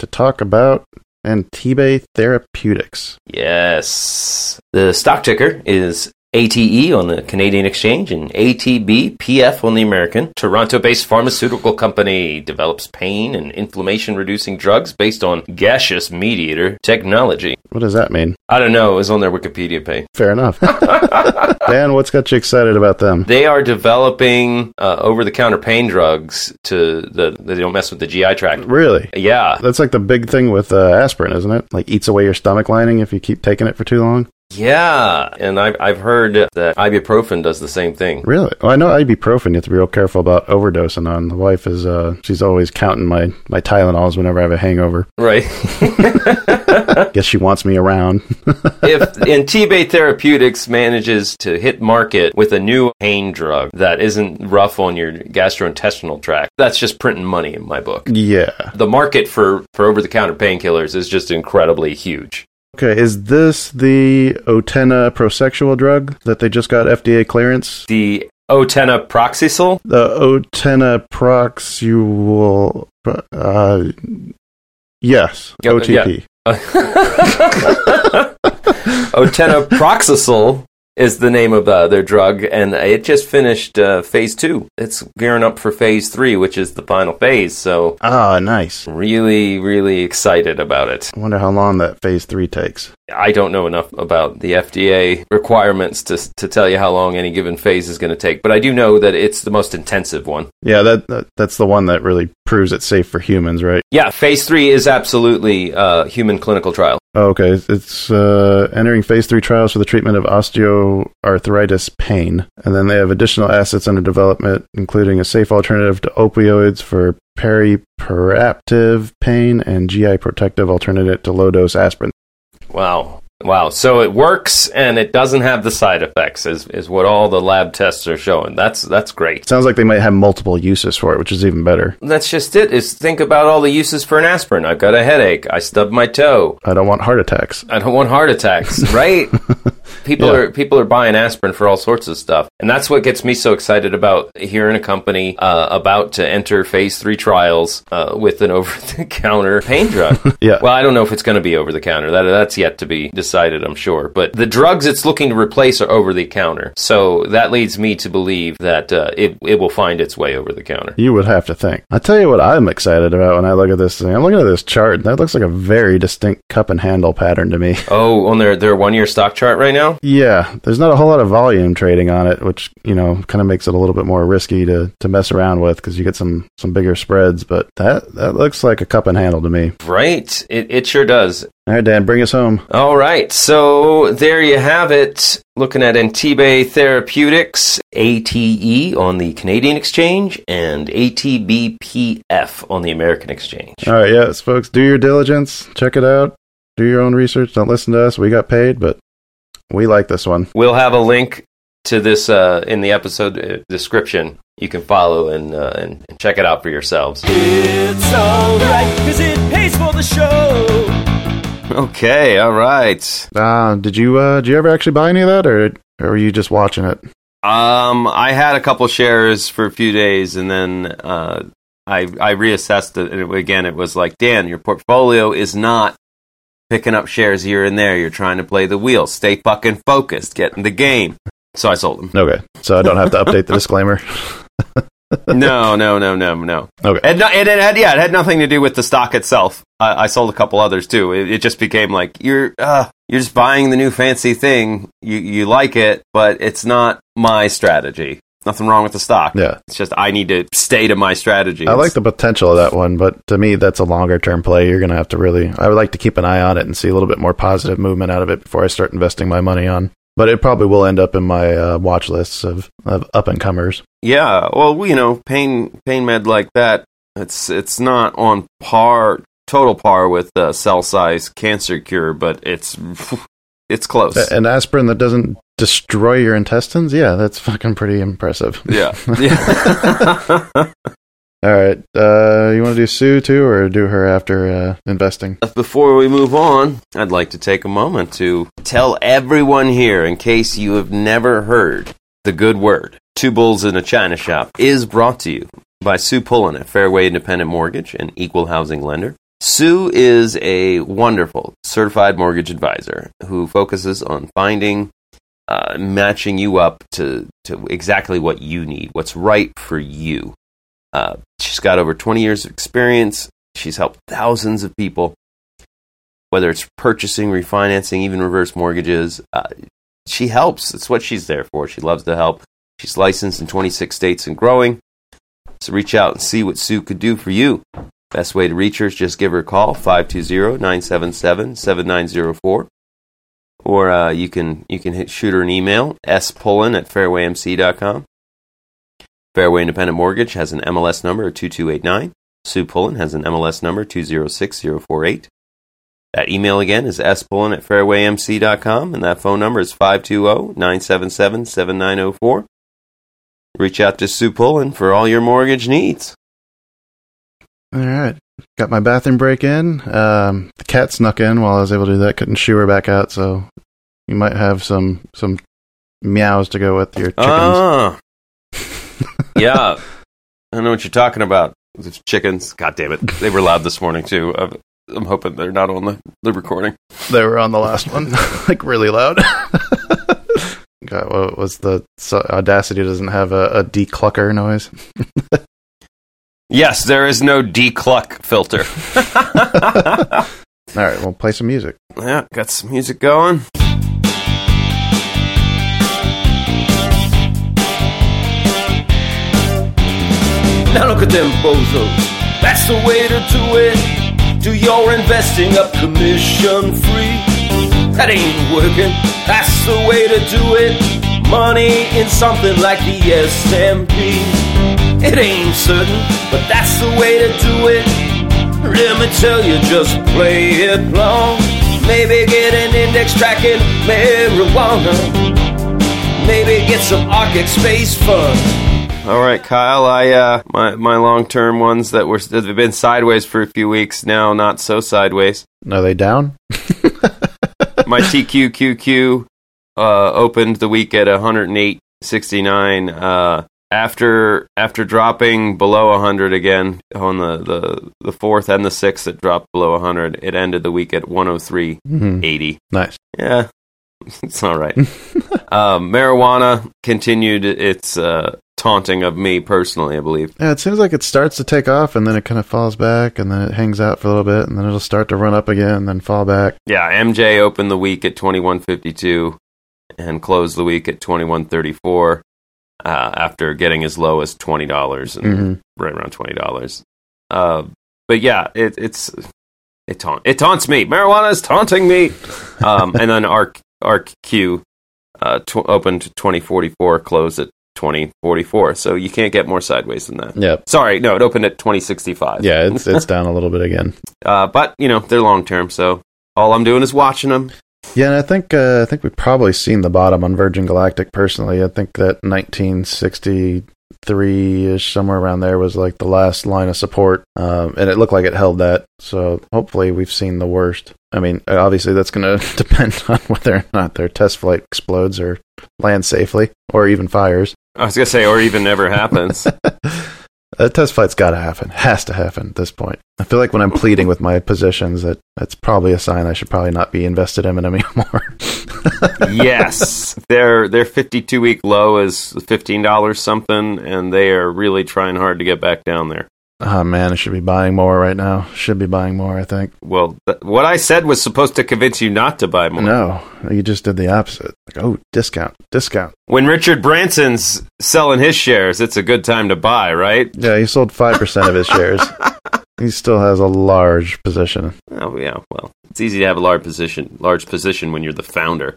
A: to talk about Antibe Therapeutics.
C: Yes. The stock ticker is ATE on the Canadian Exchange and ATB PF on the American. Toronto based pharmaceutical company develops pain and inflammation reducing drugs based on gaseous mediator technology.
A: What does that mean?
C: I don't know, it was on their Wikipedia page.
A: Fair enough. [laughs] Dan, what's got you excited about them?
C: They are developing uh, over the counter pain drugs to the they don't mess with the GI tract.
A: Really?
C: Yeah.
A: That's like the big thing with uh, aspirin, isn't it? Like eats away your stomach lining if you keep taking it for too long.
C: Yeah. And I've, I've heard that ibuprofen does the same thing.
A: Really? Well, I know ibuprofen. You have to be real careful about overdosing on. The wife is, uh, she's always counting my my Tylenols whenever I have a hangover.
C: Right. [laughs]
A: Guess she wants me around. [laughs]
C: if Antibe Therapeutics manages to hit market with a new pain drug that isn't rough on your gastrointestinal tract, that's just printing money in my book.
A: yeah.
C: The market for, for over the counter painkillers is just incredibly huge.
A: Okay. Is this the otenaproxesul drug that they just got FDA clearance?
C: The Otena Proxysil?
A: The Otenaproxesul. Uh, yes.
C: Yeah,
A: OTP. [laughs]
C: Otenaproxesul is the name of uh, their drug, and it just finished uh, phase two. It's gearing up for phase three, which is the final phase. So,
A: Ah, nice.
C: really, really excited about it.
A: I wonder how long that phase three takes.
C: I don't know enough about the FDA requirements to to tell you how long any given phase is going to take, but I do know that it's the most intensive one.
A: Yeah, that, that that's the one that really proves it's safe for humans, right?
C: Yeah, phase three is absolutely uh, human clinical trial.
A: Oh, okay, it's uh, entering phase three trials for the treatment of osteoarthritis pain, and then they have additional assets under development, including a safe alternative to opioids for perioperative pain and GI protective alternative to low dose aspirin.
C: Wow. Wow. So it works and it doesn't have the side effects is, is what all the lab tests are showing. That's that's great.
A: Sounds like they might have multiple uses for it, which is even better.
C: That's just it. Is think about all the uses for an aspirin. I've got a headache. I stubbed my toe.
A: I don't want heart attacks.
C: I don't want heart attacks, [laughs] right?
F: People
A: Yeah.
F: are people are buying aspirin for all sorts of stuff, and that's what gets me so excited about hearing a company uh, about to enter phase three trials uh, with an over-the-counter pain drug. [laughs]
A: Yeah.
F: Well, I don't know if it's going to be over-the-counter. That that's yet to be decided. I'm sure, but the drugs it's looking to replace are over-the-counter. So that leads me to believe that uh, it it will find its way over-the-counter.
A: You would have to think. I tell you what I'm excited about when I look at this thing. I'm looking at this chart. That looks like a very distinct cup and handle pattern to me. [laughs]
F: Oh, on their their one-year stock chart right now.
A: Yeah, there's not a whole lot of volume trading on it, which you know kind of makes it a little bit more risky to, to mess around with because you get some some bigger spreads. But that that looks like a cup and handle to me.
F: Right, it it sure does.
A: All right, Dan, bring us home.
F: All right, so there you have it. Looking at Antibe Therapeutics, ATE on the Canadian Exchange, and ATBPF on the American Exchange.
A: All right, yes, folks, do your diligence, check it out, do your own research. Don't listen to us. We got paid, but we like this one.
F: We'll have a link to this uh, in the episode uh, description. You can follow and, uh, and and check it out for yourselves.
B: It's alright, cause it pays for the show. [laughs]
C: Okay, all right.
A: Uh, did you uh, did you ever actually buy any of that, or or were you just watching it?
C: Um, I had a couple shares for a few days, and then uh, I I reassessed it. And it, again, it was like, Dan, your portfolio is not picking up shares here and there. You're trying to play the wheel. Stay fucking focused. Get in the game. So I sold them.
A: Okay, so I don't have to update the [laughs] disclaimer. [laughs]
C: no, no, no, no, no.
A: Okay.
C: And, no, and it had yeah, it had nothing to do with the stock itself. I, I sold a couple others too. It, it just became like you're uh, you're just buying the new fancy thing. You you like it, but it's not my strategy. Nothing wrong with the stock.
A: Yeah.
C: It's just I need to stay to my strategy.
A: I like the potential of that one, but to me, that's a longer term play. You're going to have to really. I would like to keep an eye on it and see a little bit more positive movement out of it before I start investing my money on. But it probably will end up in my uh, watch lists of, of up and comers.
C: Yeah, well, you know, pain pain med like that. It's it's not on par, total par with uh, CEL-SCI cancer cure, but it's [laughs] it's close.
A: An aspirin that doesn't destroy your intestines, yeah, that's fucking pretty impressive.
C: yeah, [laughs] yeah. [laughs]
A: All right, uh, you want to do Sue too, or do her after uh, investing?
C: Before we move on, I'd like to take a moment to tell everyone here, in case you have never heard the good word, Two Bulls in a China Shop is brought to you by Sue Pullen at Fairway Independent Mortgage and Equal Housing Lender. Sue is a wonderful certified mortgage advisor who focuses on finding, uh, matching you up to, to exactly what you need, what's right for you. Uh, she's got over 20 years of experience. She's helped thousands of people, whether it's purchasing, refinancing, even reverse mortgages. Uh, she helps. That's what she's there for. She loves to help. She's licensed in 26 states and growing. So reach out and see what Sue could do for you. Best way to reach her is just give her a call, 520-977-7904. Or uh, you can you can hit, shoot her an email, spullen at fairwaymc.com. Fairway Independent Mortgage has an MLS number of 2289. Sue Pullen has an MLS number 206048. That email again is spullen at fairwaymc.com, and that phone number is 520-977-7904. Reach out to Sue Pullen for all your mortgage needs.
A: All right, got my bathroom break in. Um, the cat snuck in while I was able to do that. Couldn't shoo her back out, so you might have some some meows to go with your chickens.
C: Ah. Yeah. [laughs] I know what you're talking about. Those chickens. God damn it. They were loud this morning, too. I'm, I'm hoping they're not on the, the recording.
A: They were on the last one, [laughs] like really loud. [laughs] God, what was the so Audacity doesn't have a, a declucker noise?
C: Yes, there is no decluck filter.
A: All right, we'll play some music.
C: yeah, got some music going.
B: Now look at them bozos. That's the way to do it. Do your investing up commission free. That ain't working. That's the way to do it. Money in something like the S&P. It ain't certain, but that's the way to do it. Let me tell you, just play it long. Maybe get an index tracking marijuana. Maybe get some Arctic space fun.
C: All right, Kyle. I uh, my my long term ones that were that have been sideways for a few weeks now, not so sideways.
A: Are they down? [laughs]
C: My TQQQ uh, opened the week at 108.69. Uh, after after dropping below 100 again on the, the, the fourth and the sixth, it dropped below 100. It ended the week at 103.80.
A: Mhm. Nice.
C: Yeah, [laughs] it's all right. [laughs] um, marijuana continued its uh, taunting of me personally, I believe.
A: Yeah, it seems like it starts to take off and then it kind of falls back and then it hangs out for a little bit and then it'll start to run up again and then fall back.
C: Yeah, MJ opened the week at 21.52 and closed the week at 21.34 uh, after getting as low as $20 and
A: Mhm.
C: right around $20. Uh, but yeah, it, it's it, taunt, it taunts me. Marijuana is taunting me. Um, and then Arc, ArcQ uh, tw- opened 2044, closed at 2044. So you can't get more sideways than that.
A: Yep.
C: Sorry, no, it opened at 2065.
A: Yeah, it's it's [laughs] down a little bit again.
C: Uh, but, you know, they're long term, so all I'm doing is watching them.
A: Yeah, and I think uh, I think we've probably seen the bottom on Virgin Galactic. Personally, I think that 1963 ish, somewhere around there, was like the last line of support, um, and it looked like it held that. So hopefully, we've seen the worst. I mean, obviously, that's going [laughs] to depend on whether or not their test flight explodes or lands safely, or even fires.
C: I was going to say, or even never happens. [laughs]
A: A test flight's got to happen. Has to happen at this point. I feel like when I'm pleading with my positions, that that's probably a sign I should probably not be invested in them [laughs] anymore.
C: yes, their their 52 week low is $15 something, and they are really trying hard to get back down there.
A: Oh man, I should be buying more right now. Should be buying more, I think.
C: Well, th- what I said was supposed to convince you not to buy more.
A: No, you just did the opposite. Like, oh, discount, discount.
C: When Richard Branson's selling his shares, it's a good time to buy, right?
A: Yeah, he sold five percent of his shares. [laughs] He still has a large position.
C: Oh yeah, well, it's easy to have a large position, large position when you're the founder.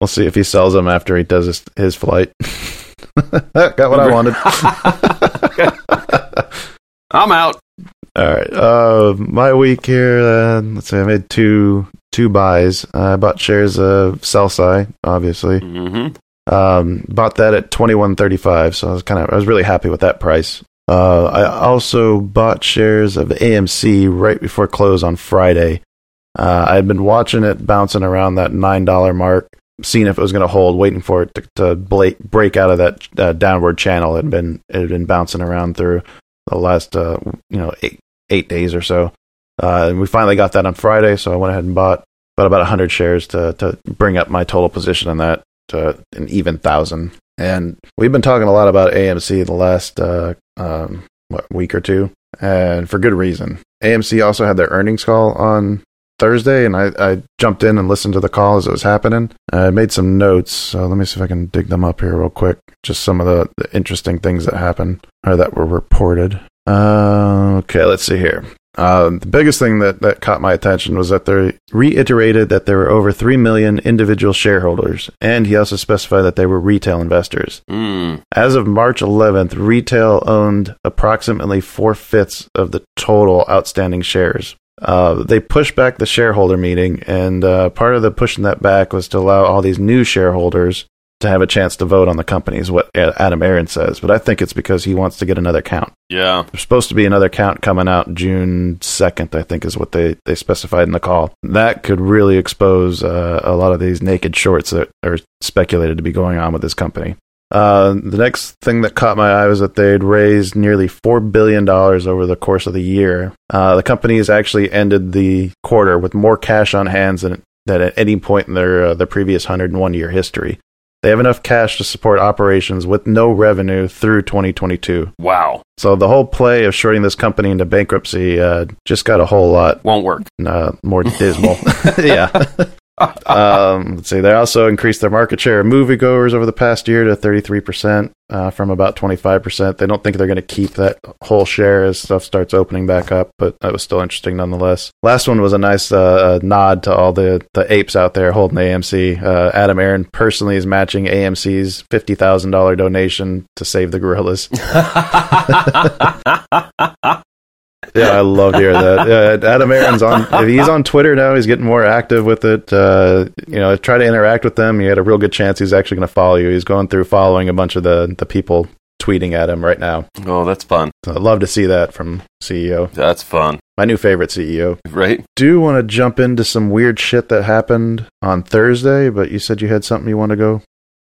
A: We'll see if he sells them after he does his, his flight. [laughs] Got what I wanted. [laughs]
C: I'm out.
A: All right. Uh, my week here. Uh, let's see. I made two two buys. I bought shares of CEL-SCI, obviously.
C: hmm
A: Um, bought that at twenty one thirty five. So I was kind of I was really happy with that price. Uh, I also bought shares of AMC right before close on Friday. Uh, I had been watching it bouncing around that nine dollar mark, seeing if it was going to hold, waiting for it to, to bla- break out of that uh, downward channel. It had been it had been bouncing around through the last uh, you know eight eight days or so. Uh, and we finally got that on Friday, so I went ahead and bought bought about hundred shares to to bring up my total position on that to an even thousand. And we've been talking a lot about AMC the last uh, um, what, week or two, and for good reason. AMC also had their earnings call on Thursday, and I, I jumped in and listened to the call as it was happening. I made some notes, so let me see if I can dig them up here real quick. Just some of the, the interesting things that happened or that were reported. Uh, okay, let's see here. Uh, the biggest thing that, that caught my attention was that they reiterated that there were over 3 million individual shareholders, and he also specified that they were retail investors.
C: Mm.
A: As of March 11th, retail owned approximately four fifths of the total outstanding shares. Uh, they pushed back the shareholder meeting, and uh, part of the pushing that back was to allow all these new shareholders to have a chance to vote on the company, is what Adam Aron says. But I think it's because he wants to get another count.
C: Yeah.
A: There's supposed to be another count coming out June 2nd, I think is what they, they specified in the call. That could really expose uh, a lot of these naked shorts that are speculated to be going on with this company. Uh, the next thing that caught my eye was that they'd raised nearly $4 billion over the course of the year. Uh, the company has actually ended the quarter with more cash on hands than, than at any point in their, uh, their previous 101 year history. They have enough cash to support operations with no revenue through 2022.
C: Wow.
A: So the whole play of shorting this company into bankruptcy uh, just got a whole lot
C: Won't work.
A: uh, more dismal. [laughs] [laughs] yeah. [laughs] um, let's see. They also increased their market share of moviegoers over the past year to 33% uh, from about 25%. They don't think they're going to keep that whole share as stuff starts opening back up, but that was still interesting nonetheless. Last one was a nice uh, nod to all the, the apes out there holding AMC. Uh, Adam Aron personally is matching AMC's $50,000 donation to save the gorillas. [laughs] Yeah, I love to hear that. [laughs] Yeah, Adam Aron's on. If he's on Twitter now, he's getting more active with it. Uh, you know, try to interact with them. He had a real good chance he's actually going to follow you. He's going through following a bunch of the the people tweeting at him right now.
C: Oh, that's fun.
A: So I'd love to see that from CEO.
C: That's fun.
A: my new favorite CEO.
C: right?
A: Do you want to jump into some weird shit that happened on Thursday, but you said you had something you want to go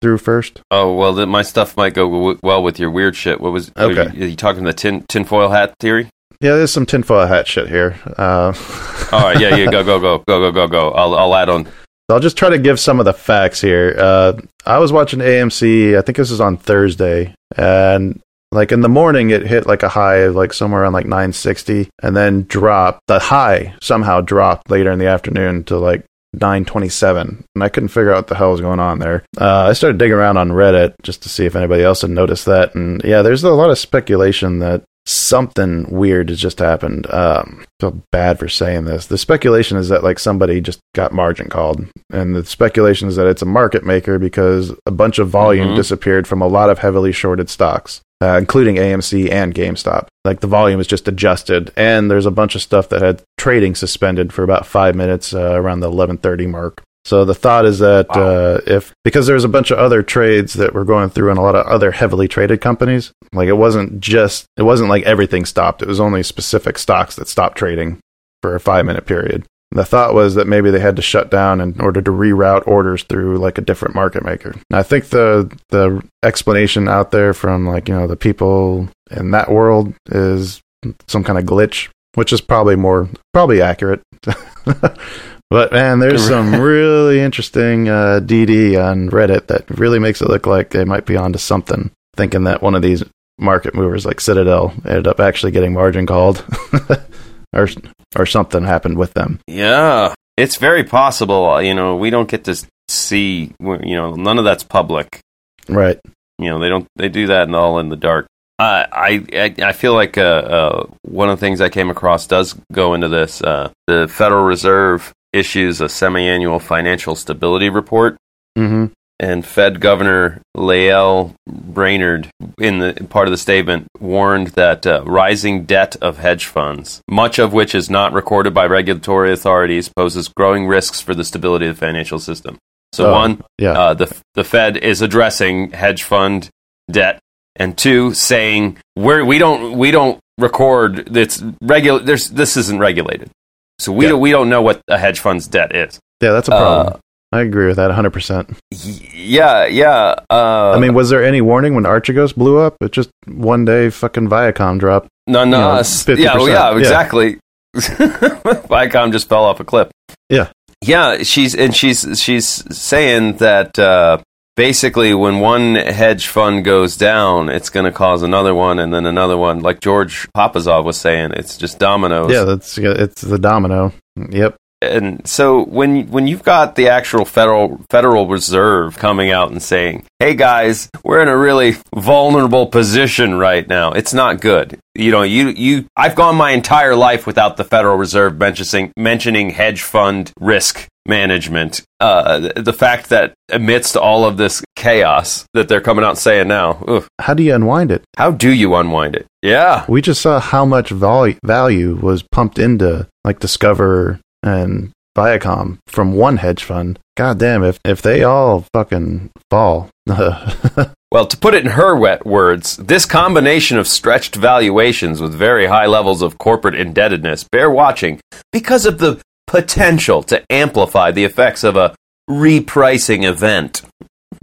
A: through first.
C: Oh well, my stuff might go w- well with your weird shit. What was?
A: Okay.
C: Are you, are you talking the tin tinfoil hat theory?
A: Yeah, there's some tinfoil hat shit here. Uh, [laughs]
C: All right, yeah, yeah, go, go, go, go, go, go, go. I'll, I'll add on.
A: I'll just try to give some of the facts here. Uh, I was watching AMC. I think this is on Thursday, and like in the morning, it hit like a high of like somewhere around like 960, and then dropped. The high somehow dropped later in the afternoon to like 927, and I couldn't figure out what the hell was going on there. Uh, I started digging around on Reddit just to see if anybody else had noticed that, and yeah, there's a lot of speculation that something weird has just happened. Um, I feel bad for saying this. The speculation is that like somebody just got margin called, and the speculation is that it's a market maker because a bunch of volume
C: Mhm.
A: disappeared from a lot of heavily shorted stocks, uh, including AMC and GameStop. Like the volume is just adjusted, and there's a bunch of stuff that had trading suspended for about five minutes uh, around the 11:30 mark. So the thought is that
C: Wow.
A: uh, if because there's a bunch of other trades that were going through and a lot of other heavily traded companies, like it wasn't just it wasn't like everything stopped. It was only specific stocks that stopped trading for a five minute period. The thought was that maybe they had to shut down in order to reroute orders through like a different market maker. And I think the the explanation out there from like you know the people in that world is some kind of glitch, which is probably more probably accurate. [laughs] but man, there's some really [laughs] interesting uh, DD on Reddit that really makes it look like they might be onto something. Thinking that one of these market movers like Citadel ended up actually getting margin called, [laughs] or or something happened with them.
C: Yeah, it's very possible. You know, we don't get to see. You know, none of that's public.
A: Right.
C: You know, they don't. They do that and all in the dark. Uh, I, I I feel like uh, uh, one of the things I came across does go into this. Uh, the Federal Reserve issues a semi-annual financial stability report,
A: Mm-hmm.
C: and Fed Governor Lael Brainerd, in the part of the statement, warned that uh, rising debt of hedge funds, much of which is not recorded by regulatory authorities, poses growing risks for the stability of the financial system. So,
A: Oh,
C: one,
A: Yeah.
C: uh, the the Fed is addressing hedge fund debt, and two, saying we're we don't we don't record it's regular. There's this isn't regulated, so we
A: Yeah.
C: don't, we don't know what a hedge fund's debt is.
A: yeah, that's a problem. I agree with that 100%.
C: Y- Yeah, yeah. Uh,
A: I mean, was there any warning when Archegos blew up? It just one day fucking Viacom dropped.
C: None
A: you know,
C: us.
A: 50%.
C: Yeah, well, yeah,
A: Yeah.
C: exactly. [laughs] Viacom just fell off a cliff.
A: Yeah.
C: Yeah, she's and she's she's saying that uh, basically when one hedge fund goes down, it's going to cause another one, and then another one. Like George Papazov was saying, it's just dominoes.
A: Yeah, that's it's the domino. Yep.
C: And so when when you've got the actual federal Federal Reserve coming out and saying, "Hey guys, we're in a really vulnerable position right now. It's not good." You know, you you I've gone my entire life without the Federal Reserve mentioning mentioning hedge fund risk management. Uh, the, fact that amidst all of this chaos that they're coming out saying now, ugh,
A: How do you unwind it?
C: how do you unwind it? Yeah.
A: We just saw how much vol- value was pumped into like Discover and Viacom from one hedge fund. God damn, if if they all fucking fall. [laughs]
C: Well, to put it in her wet words, this combination of stretched valuations with very high levels of corporate indebtedness bear watching because of the potential to amplify the effects of a repricing event.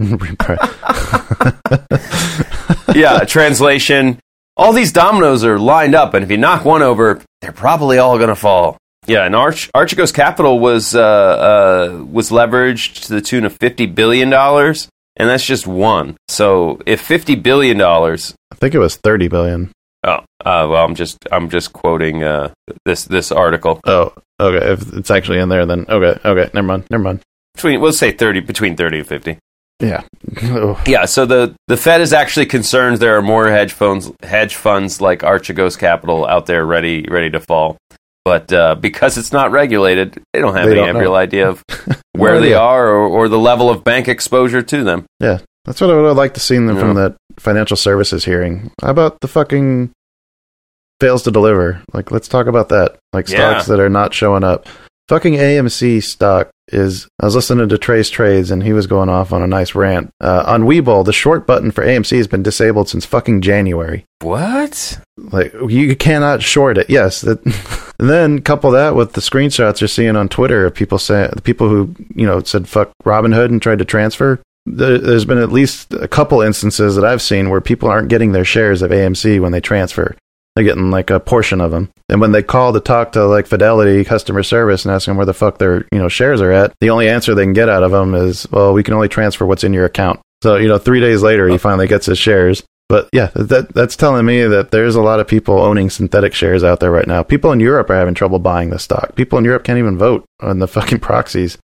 C: [laughs] [laughs] yeah, translation. All these dominoes are lined up, and if you knock one over, they're probably all going to fall. Yeah, and Arch Archegos Capital was uh, uh, was leveraged to the tune of fifty billion dollars, and that's just one. So if fifty billion dollars,
A: I think it was 30 billion.
C: oh, uh, well, I'm just I'm just quoting uh, this this article
A: Oh, okay. If it's actually in there, then okay, okay. Never mind. Never mind.
C: between we'll say thirty between thirty and fifty.
A: Yeah. [laughs] Oh,
C: Yeah, so the, the Fed is actually concerned there are more hedge funds hedge funds like Archegos Capital out there ready ready to fall. But uh, because it's not regulated, they don't have
A: They
C: any
A: don't
C: real idea of [laughs] where they are or, or the level of bank exposure to them.
A: Yeah, that's what I would have liked to see in them from that financial services hearing. How about the fucking fails to deliver? Like, let's talk about that. Like
C: Yeah.
A: stocks that are not showing up. Fucking AMC stock is. I was listening to Trey's Trades and he was going off on a nice rant. Uh, on Webull, the short button for AMC has been disabled since fucking January.
C: What?
A: Like, you cannot short it. Yes, that, [laughs] And then couple that with the screenshots you're seeing on Twitter of people saying the people who you know said fuck Robinhood and tried to transfer. There, there's been at least a couple instances that I've seen where people aren't getting their shares of AMC when they transfer. They're getting like a portion of them, and when they call to talk to like Fidelity customer service and ask them where the fuck their you know shares are at, the only answer they can get out of them is, "Well, we can only transfer what's in your account." So you know, three days later, he finally gets his shares. But yeah, that that's telling me that there's a lot of people owning synthetic shares out there right now. People in Europe are having trouble buying the stock. People in Europe can't even vote on the [laughs] fucking proxies.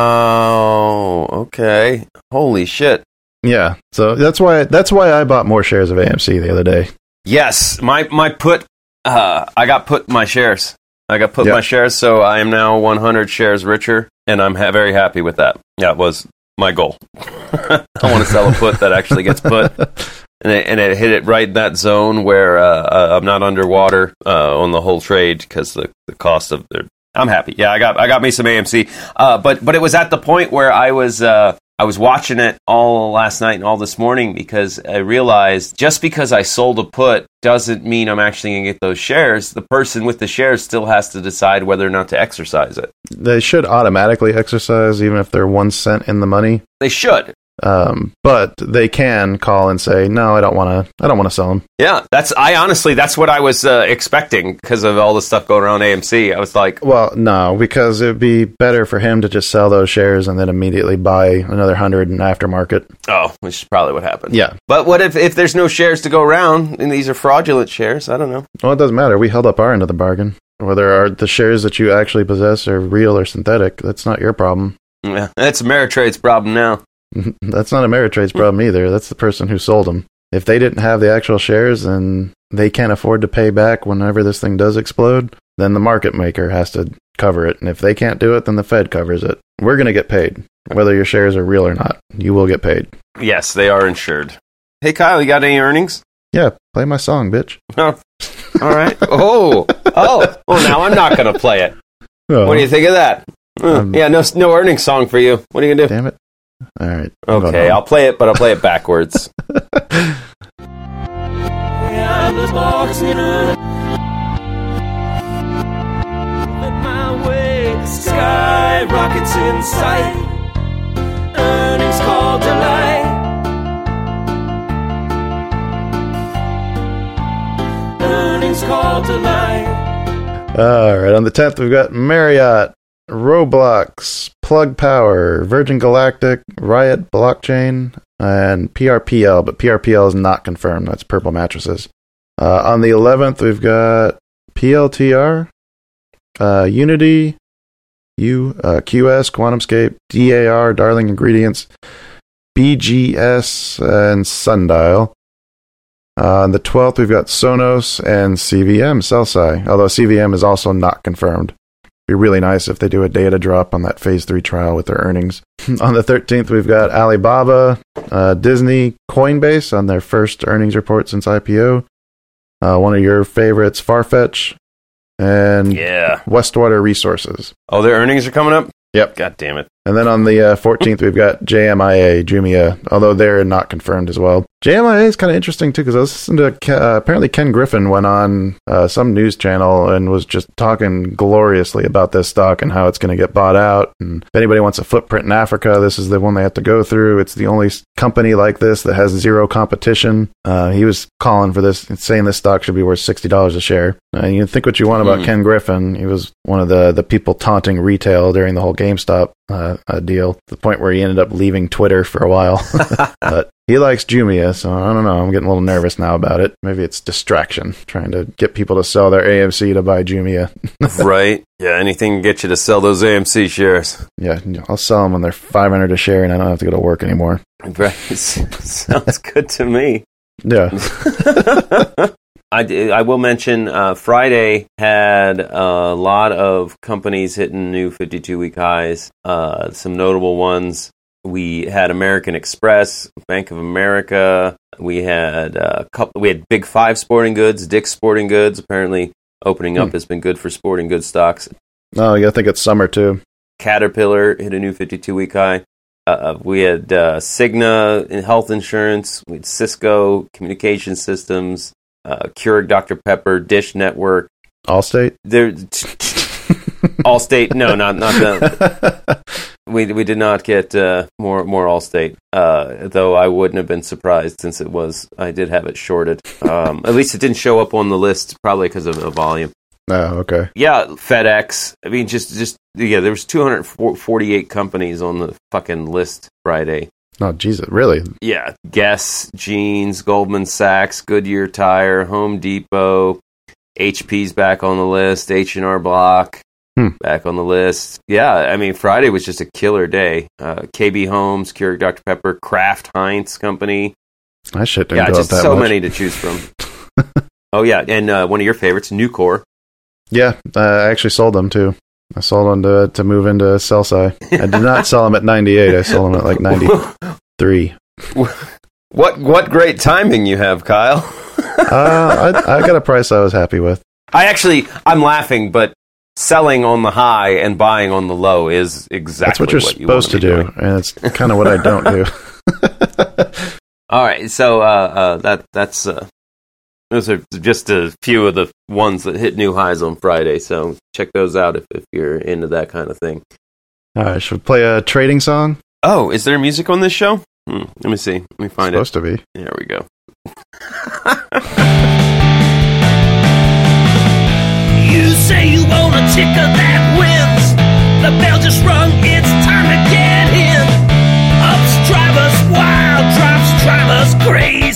C: Wow. Okay. Holy shit.
A: Yeah, so that's why that's why I bought more shares of AMC the other day.
C: Yes, my my put. Uh, I got put my shares. I got put
A: Yeah.
C: my shares, so I am now 100 shares richer, and I'm ha- very happy with that. Yeah, it was my goal. [laughs] I want to sell a put that actually gets put, [laughs] and it, and it hit it right in that zone where uh, uh, I'm not underwater uh, on the whole trade because the, the cost of the. I'm happy. Yeah, I got I got me some AMC, uh, but but it was at the point where I was uh, I was watching it all last night and all this morning because I realized just because I sold a put doesn't mean I'm actually going to get those shares. The person with the shares still has to decide whether or not to exercise it.
A: They should automatically exercise even if they're one cent in the money.
C: They should.
A: Um, but they can call and say, "No, I don't want to. I don't want to sell them."
C: Yeah, that's I honestly that's what I was uh, expecting because of all the stuff going around AMC. I was like,
A: Well, no, because it'd be better for him to just sell those shares and then immediately buy another hundred in aftermarket.
C: oh, which is probably what happened.
A: Yeah.
C: But what if if there's no shares to go around and these are fraudulent shares? I don't know.
A: Well, it doesn't matter. We held up our end of the bargain. Whether our, the shares that you actually possess are real or synthetic, that's not your problem.
C: Yeah, that's Ameritrade's problem now. [laughs]
A: That's not Ameritrade's problem either. That's the person who sold them. If they didn't have the actual shares and they can't afford to pay back whenever this thing does explode, then the market maker has to cover it. And if they can't do it, then the Fed covers it. We're going to get paid. Whether your shares are real or not, you will get paid.
C: Yes, they are insured. Hey Kyle, you got any earnings?
A: Yeah, play my song, bitch.
C: Oh, [laughs] all right. Oh, oh. Well, now I'm not going to play it. [laughs]
A: Oh,
C: What do you think of that?
A: Um,
C: yeah, no, no earnings song for you. What are you gonna do?
A: Damn it. All right.
C: Okay. I'll play it, but I'll play it backwards.
B: I was boxing up at my way. Sky rockets in sight. Earnings call delight. Earnings call delight.
A: All right. On the 10th, we've got Marriott, Roblox, Plug Power, Virgin Galactic, Riot Blockchain, and PRPL, but PRPL is not confirmed. That's Purple Mattresses. Uh, on the 11th, we've got PLTR, uh, Unity, U, uh, QS, QuantumScape, DAR, Darling Ingredients, BGS, and Sundial. Uh, on the 12th, we've got Sonos and CVM, CEL-SCI, although CVM is also not confirmed. Be really nice if they do a data drop on that phase 3 trial with their earnings. [laughs] on the 13th, we've got Alibaba, uh, Disney, Coinbase on their first earnings report since IPO. Uh, one of your favorites, Farfetch, and
C: yeah.
A: Westwater Resources.
C: Oh, their earnings are coming up.
A: Yep.
C: God damn it.
A: And then on the uh, 14th, we've got JMIA, Jumia, although they're not confirmed as well. JMIA is kind of interesting too because I was listening to uh, apparently Ken Griffin went on uh, some news channel and was just talking gloriously about this stock and how it's going to get bought out. And if anybody wants a footprint in Africa, this is the one they have to go through. It's the only company like this that has zero competition. Uh, he was calling for this, saying this stock should be worth sixty dollars a share. Uh, you can think what you want about
C: Hmm.
A: Ken Griffin. He was one of the the people taunting retail during the whole GameStop uh, uh, deal, to the point where he ended up leaving Twitter for a while. [laughs] but he likes Jumia, so I don't know. I'm getting a little nervous now about it. Maybe it's distraction, trying to get people to sell their AMC to buy Jumia. [laughs]
C: right? Yeah, anything to get you to sell those AMC shares.
A: yeah, I'll sell them when they're 500 a share, and I don't have to go to work anymore.
C: Right. [laughs] Sounds good to me.
A: Yeah,
C: I, I will mention uh, Friday had a lot of companies hitting new 52 week highs. Uh, some notable ones. We had American Express, Bank of America. We had a couple. We had Big Five Sporting Goods, Dick's Sporting Goods. Apparently, opening up
A: Hmm.
C: has been good for sporting goods stocks.
A: no, you gotta think it's summer too.
C: Caterpillar hit a new 52 week high. Uh, we had uh, Cigna in health insurance. We had Cisco communication systems, uh, Keurig Dr Pepper, Dish Network,
A: Allstate.
C: There, [laughs] Allstate. No, not not them. [laughs] We we did not get uh, more more Allstate. Uh, though I wouldn't have been surprised since it was I did have it shorted. Um, at least it didn't show up on the list, probably because of the volume.
A: Oh, okay.
C: Yeah, FedEx. I mean, just just yeah, there was 248 companies on the fucking list Friday.
A: Oh, Jesus, really?
C: Yeah, Guess, Jeans, Goldman Sachs, Goodyear Tire, Home Depot, HP's back on the list, H and R Block
A: Hmm.
C: back on the list. Yeah, I mean Friday was just a killer day. Uh, KB Homes, Keurig Dr Pepper, Kraft Heinz Company.
A: I shit didn't
C: yeah, just
A: that
C: so
A: much.
C: many to choose from. [laughs] oh yeah, and uh, one of your favorites, Nucor.
A: Yeah, uh, I actually sold them too. I sold them to to move into CEL-SCI. I did not sell them at 98. I sold them at like 93. [laughs]
C: What what great timing you have, Kyle. [laughs]
A: Uh, I, I got a price I was happy with.
C: I actually I'm laughing, but selling on the high and buying on the low is exactly
A: That's what you're
C: you wanna
A: supposed to do,
C: doing.
A: and it's kind of what I don't do. [laughs]
C: All right, so uh, uh, that that's uh, those are just a few of the ones that hit new highs on Friday. So check those out if, if you're into that kind of thing.
A: All right, should we play a trading song?
C: Oh, is there music on this show? Hmm, let me see. Let me find it.
A: supposed to be.
C: it. There we go. [laughs]
G: You say you want a ticker that wins. The bell just rung, it's time to get in. Ups drive us wild, drops drive us crazy.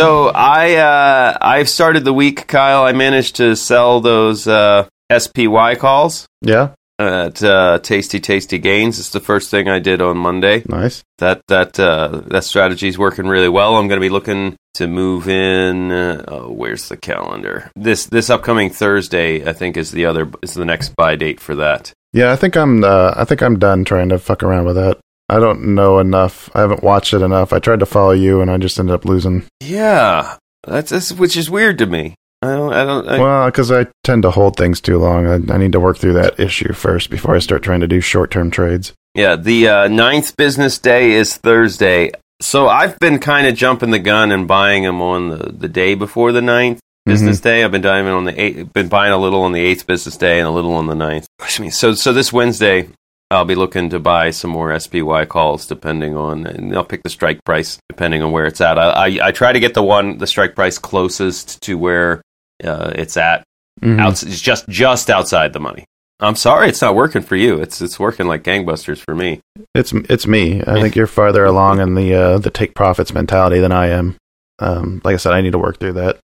C: So I uh, I've started the week, Kyle. I managed to sell those uh, SPY calls
A: Yeah,
C: at uh, Tasty Tasty Gains. It's the first thing I did on Monday.
A: nice.
C: that that uh, that strategy is working really well. I'm going to be looking to move in. Uh, oh, where's the calendar? This this upcoming Thursday, I think, is the other is the next buy date for that.
A: Yeah, I think I'm. Uh, I think I'm done trying to fuck around with that. I don't know enough. I haven't watched it enough. I tried to follow you, and I just ended up losing.
C: Yeah, that's, that's which is weird to me. I don't. I don't. I,
A: Well, because I tend to hold things too long. I, I need to work through that issue first before I start trying to do short-term trades.
C: Yeah, the uh, ninth business day is Thursday. So I've been kind of jumping the gun and buying them on the, the day before the ninth business day. I've been diving on the eight, been buying a little on the eighth business day and a little on the ninth. So so this Wednesday I'll be looking to buy some more SPY calls depending on, and I'll pick the strike price depending on where it's at. I I, I try to get the one the strike price closest to where uh, it's at
A: Mhm.
C: outs it's just just outside the money. I'm sorry, it's not working for you. It's it's working like gangbusters for me.
A: It's it's me. I think you're farther along in the uh, the take profits mentality than I am. Um, like I said, I need to work through that.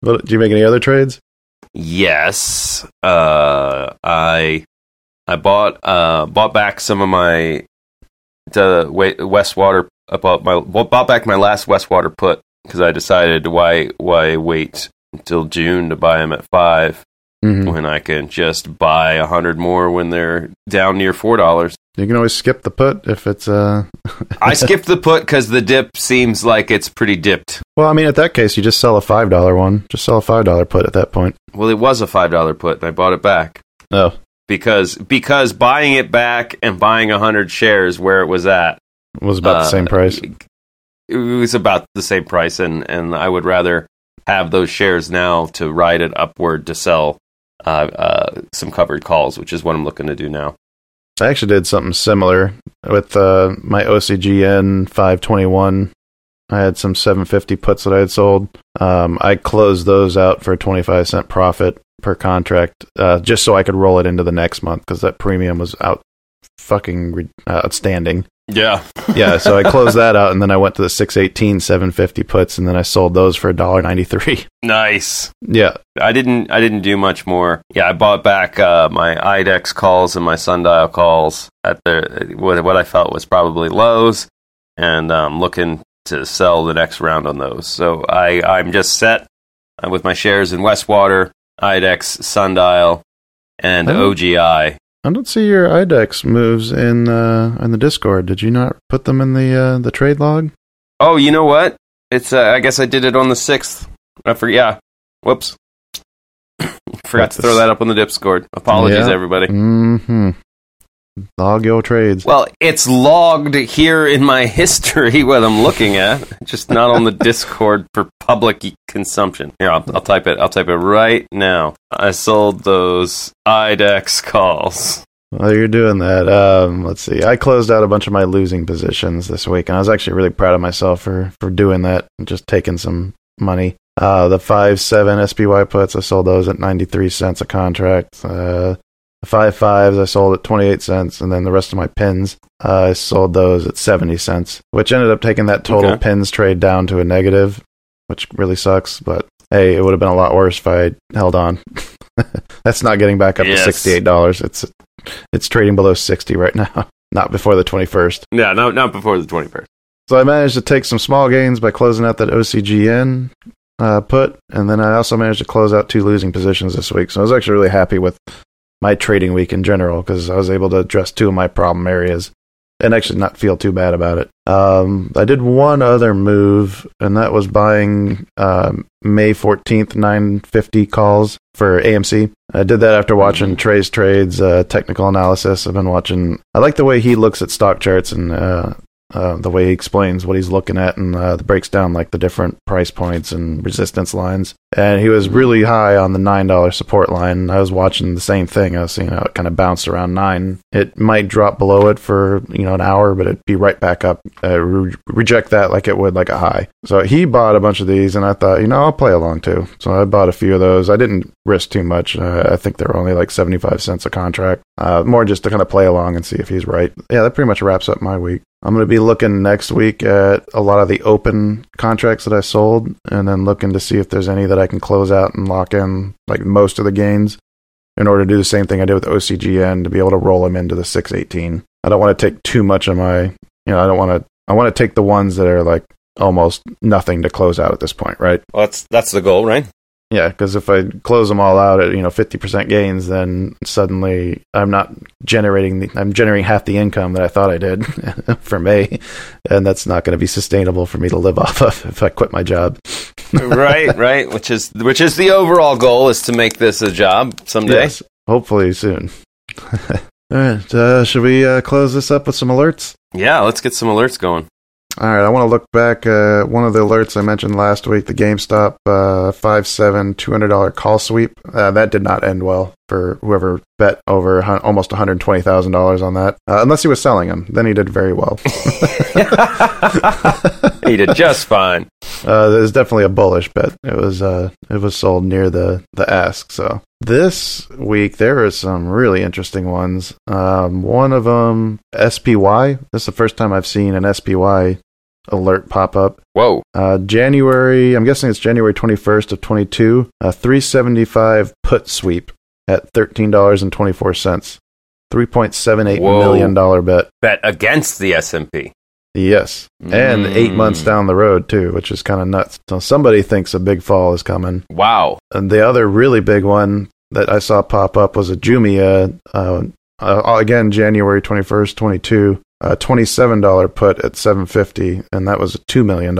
A: But, do you make any other trades?
C: Yes, uh, I I bought uh, bought back some of my the wa- Westwater. I bought my well, bought back my last Westwater put because I decided why why wait until June to buy them at five
A: hmm
C: when I can just buy a hundred more when they're down near four dollars.
A: You can always skip the put if it's uh.
C: I [laughs] skipped the put because the dip seems like it's pretty dipped.
A: Well, I mean, at that case, you just sell a five dollar one. Just sell a five dollar put at that point.
C: Well, it was a five dollar put, and I bought it back.
A: Oh,
C: because because buying it back and buying a hundred shares where it was at
A: was about the
C: uh,
A: same price.
C: It was about the same price, and and I would rather have those shares now to ride it upward to sell uh, uh, some covered calls, which is what I'm looking to do now.
A: I actually did something similar with uh, my OCGN 521. I had some 750 puts that I had sold. Um, I closed those out for a 25 cent profit per contract, uh, just so I could roll it into the next month because that premium was out fucking re- uh, outstanding.
C: Yeah, [laughs]
A: Yeah, so I [laughs] closed that out, and then I went to the 618 750 puts, and then I sold those for $1.93.
C: nice.
A: Yeah,
C: I didn't I didn't do much more. Yeah, I bought back uh, my IDEX calls and my sundial calls at the what what I felt was probably lows, and um, looking to sell the next round on those. So I I'm just set uh, with my shares in Westwater, IDEX, sundial, and
A: Oh.
C: OGI.
A: I don't see your IDEX moves in uh, in the Discord. Did you not put them in the uh, the trade log?
C: Oh, you know what? It's uh, I guess I did it on the sixth. I forgot. Yeah. Whoops. [coughs] Forgot to throw that up on the Discord. Apologies,
A: Yeah.
C: everybody.
A: Mm-hmm. Log your trades.
C: Well, it's logged here in my [laughs] history what I'm looking at, just not on the [laughs] Discord for public consumption. Here, I'll, I'll type it. I'll type it right now. I sold those IDEX calls.
A: While you're doing that, um, let's see. I closed out a bunch of my losing positions this week, and I was actually really proud of myself for for doing that and just taking some money. Uh, the five seven SPY puts, I sold those at ninety three cents a contract. Uh, five fives, I sold at twenty eight cents, and then the rest of my pins, uh, I sold those at seventy cents, which ended up taking that total
C: Okay.
A: pins trade down to a negative, which really sucks. But hey, it would have been a lot worse if I held on. [laughs] That's not getting back up
C: Yes.
A: to sixty eight dollars. It's it's trading below 60 right now, [laughs] not before the 21st.
C: Yeah, no, not before the 21st.
A: So I managed to take some small gains by closing out that OCGN uh, put, and then I also managed to close out two losing positions this week. So I was actually really happy with my trading week in general because I was able to address two of my problem areas and actually not feel too bad about it. Um, I did one other move, and that was buying um, May 14th 950 calls for AMC. I did that after watching Trey's trades, uh, technical analysis. I've been watching. I like the way he looks at stock charts and uh, uh, the way he explains what he's looking at and uh, breaks down like the different price points and resistance lines. And he was really high on the nine dollar support line. I was watching the same thing. I was seeing how it kind of bounced around nine. It might drop below it for you know an hour, but it'd be right back up. Uh, re- reject that like it would like a high. So he bought a bunch of these, and I thought you know I'll play along too. So I bought a few of those. I didn't risk too much. Uh, I think they're only like seventy five cents a contract. Uh, more just to kind of play along and see if he's right. Yeah, that pretty much wraps up my week. I'm going to be looking next week at a lot of the open contracts that I sold and then looking to see if there's any that I can close out and lock in like most of the gains in order to do the same thing I did with OCGN to be able to roll them into the 618. I don't want to take too much of my, you know, I don't want to, I want to take the ones that are like almost nothing to close out at this point, right?
C: Well, that's that's the goal, right?
A: Yeah, because if I close them all out at you know fifty percent gains, then suddenly I'm not generating the I'm generating half the income that I thought I did [laughs] for May, and that's not going to be sustainable for me to live [laughs] off of if I quit my job. [laughs]
C: right, right. Which is which is the overall goal is to make this a job someday.
A: Yes, hopefully soon. all right, uh, should we uh, close this up with some alerts?
C: Yeah, let's get some alerts going.
A: All right, I want to look back. Uh, one of the alerts I mentioned last week, the GameStop uh, five seven two hundred dollar call sweep. Uh, that did not end well for whoever bet over hun- almost one hundred twenty thousand dollars on that. Uh, unless he was selling them, then he did very well. [laughs]
C: He did just fine. [laughs]
A: Uh, it was definitely a bullish bet. It was uh, it was sold near the the ask. So this week there are some really interesting ones. Um, one of them SPY. This is the first time I've seen an SPY alert pop up.
C: Whoa.
A: Uh, January, I'm guessing it's January 21st of 22, a 375 put sweep at $13.24. $3.78
C: Whoa.
A: million dollar bet.
C: Bet against the S&P.
A: Yes. And eight
C: Mm.
A: months down the road, too, which is kind of nuts. So somebody thinks a big fall is coming.
C: Wow.
A: And the other really big one that I saw pop up was a Jumia, uh, uh, again, January 21st, 22. A $27 put at 750 and that was a $2 million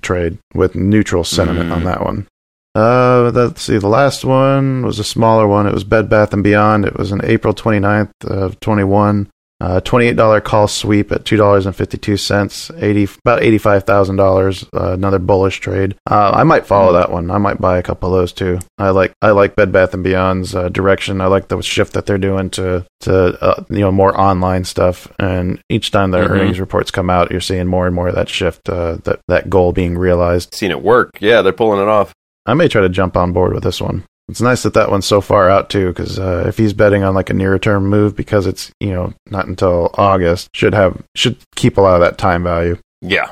A: trade with neutral sentiment
C: Mm.
A: on that one. Uh, let's see. The last one was a smaller one. It was Bed Bath and Beyond. It was on April 29th of 21. Uh, $28 call sweep at $2.52, 80, about $85,000. Uh, another bullish trade. Uh, I might follow that one. I might buy a couple of those too. I like, I like Bed Bath and Beyond's uh, direction. I like the shift that they're doing to, to, uh, you know, more online stuff. And each time their
C: Mhm.
A: earnings reports come out, you're seeing more and more of that shift, uh, that, that goal being realized.
C: Seen it work. Yeah, they're pulling it off.
A: I may try to jump on board with this one. It's nice that that one's so far out too, because uh, if he's betting on like a nearer term move, because it's you know not until August, should have should keep a lot of that time value.
C: Yeah.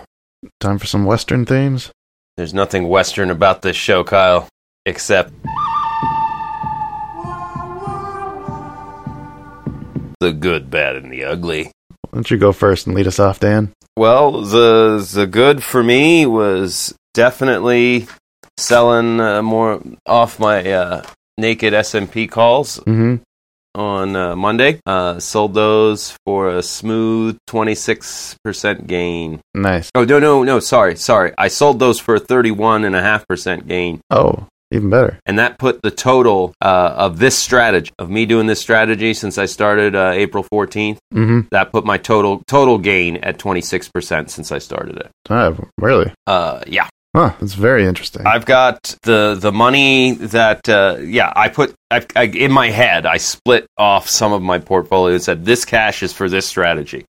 A: Time for some Western themes.
C: There's nothing Western about this show, Kyle, except the good, bad, and the ugly.
A: Why don't you go first and lead us off, Dan?
C: Well, the the good for me was definitely selling uh, more off my uh, naked S&P calls.
A: Mm-hmm.
C: on uh, Monday. Uh, sold those for a smooth 26% gain.
A: Nice.
C: Oh, no, no, no, sorry, sorry. I sold those for a 31.5% gain.
A: Oh, even better.
C: And that put the total uh, of this strategy, of me doing this strategy since I started uh, April 14th,
A: Mm-hmm.
C: that put my total total gain at 26% since I started it.
A: Oh, really?
C: Uh, yeah.
A: Huh. That's very interesting.
C: I've got the the money that uh, yeah I put I, I, in my head. I split off some of my portfolio and said this cash is for this strategy.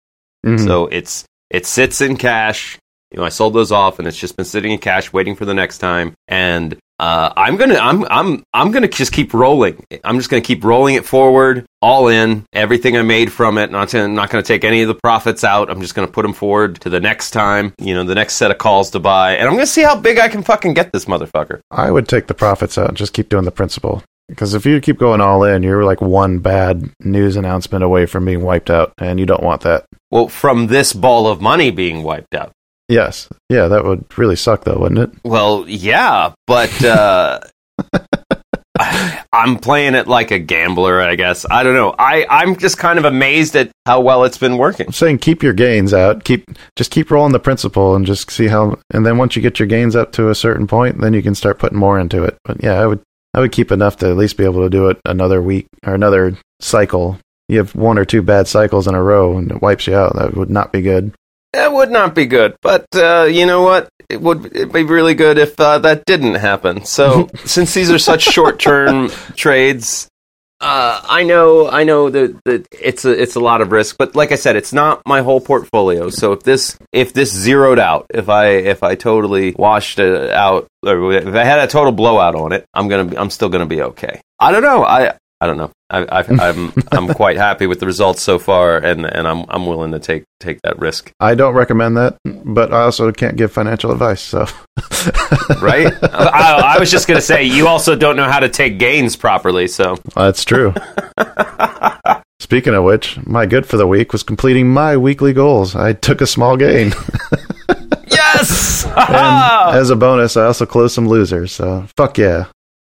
A: Mhm.
C: So it's it sits in cash. You know, I sold those off, and it's just been sitting in cash, waiting for the next time. And uh, I'm gonna I'm I'm I'm gonna just keep rolling. I'm just gonna keep rolling it forward, all in, everything I made from it. Not to, not gonna take any of the profits out. I'm just gonna put them forward to the next time. You know, the next set of calls to buy, and I'm gonna see how big I can fucking get this motherfucker.
A: I would take the profits out and just keep doing the principal. Because if you keep going all in, you're like one bad news announcement away from being wiped out, and you don't want that.
C: Well, from this ball of money being wiped out.
A: Yes. Yeah, that would really suck, though, wouldn't it?
C: Well, yeah, but uh, [laughs] I'm playing it like a gambler, I guess. I don't know. I I'm just kind of amazed at how well it's been working.
A: I'm saying keep your gains out. Keep just keep rolling the principal and just see how. And then once you get your gains up to a certain point, then you can start putting more into it. But yeah, I would I would keep enough to at least be able to do it another week or another cycle. You have one or two bad cycles in a row and it wipes you out. That would not be good.
C: That would not be good, but uh, you know what? It would it'd be really good if uh, that didn't happen. So, [laughs] since these are such short-term trades, uh, I know I know that, that it's a it's a lot of risk, but like I said, it's not my whole portfolio. So if this if this zeroed out, if I if I totally washed it out, or if I had a total blowout on it, I'm gonna be, I'm still gonna be okay. I don't know. I I don't know. I, I, I'm I'm [laughs] quite happy with the results so far, and and I'm I'm willing to take take that risk.
A: I don't recommend that, but I also can't give financial advice. So
C: right? [laughs] I, I was just going to say, you also don't know how to take gains properly, so.
A: that's true. [laughs] Speaking of which, my good for the week was completing my weekly goals. I took a small gain.
C: Yes!
A: and as a bonus, I also closed some losers. So fuck yeah,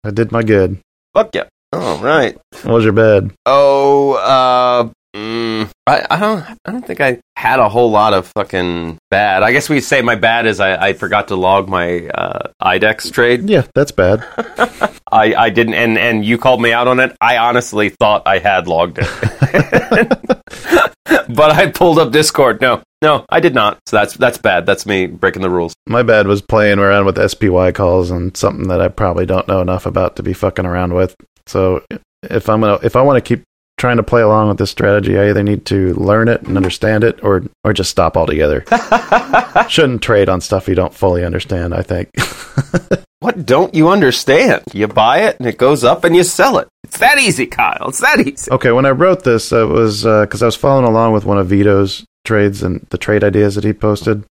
A: I did my good.
C: Fuck yeah. All right.
A: What was your bad?
C: Oh, uh, mm, I, I don't, I don't think I had a whole lot of fucking bad. I guess we'd say my bad is I, I forgot to log my uh, IDEX trade.
A: Yeah, that's bad. [laughs]
C: I, I didn't, and, and you called me out on it. I honestly thought I had logged it, [laughs] but I pulled up Discord. No, no, I did not. So that's that's bad. That's me breaking the rules.
A: My bad was playing around with SPY calls and something that I probably don't know enough about to be fucking around with. So if I'm gonna, if I want to keep trying to play along with this strategy, I either need to learn it and understand it, or or just stop altogether. [laughs] Shouldn't trade on stuff you don't fully understand. I think. [laughs]
C: What don't you understand? You buy it and it goes up and you sell it. It's that easy, Kyle. It's that easy.
A: Okay, when I wrote this, it was uh, because I was following along with one of Vito's trades and the trade ideas that he posted.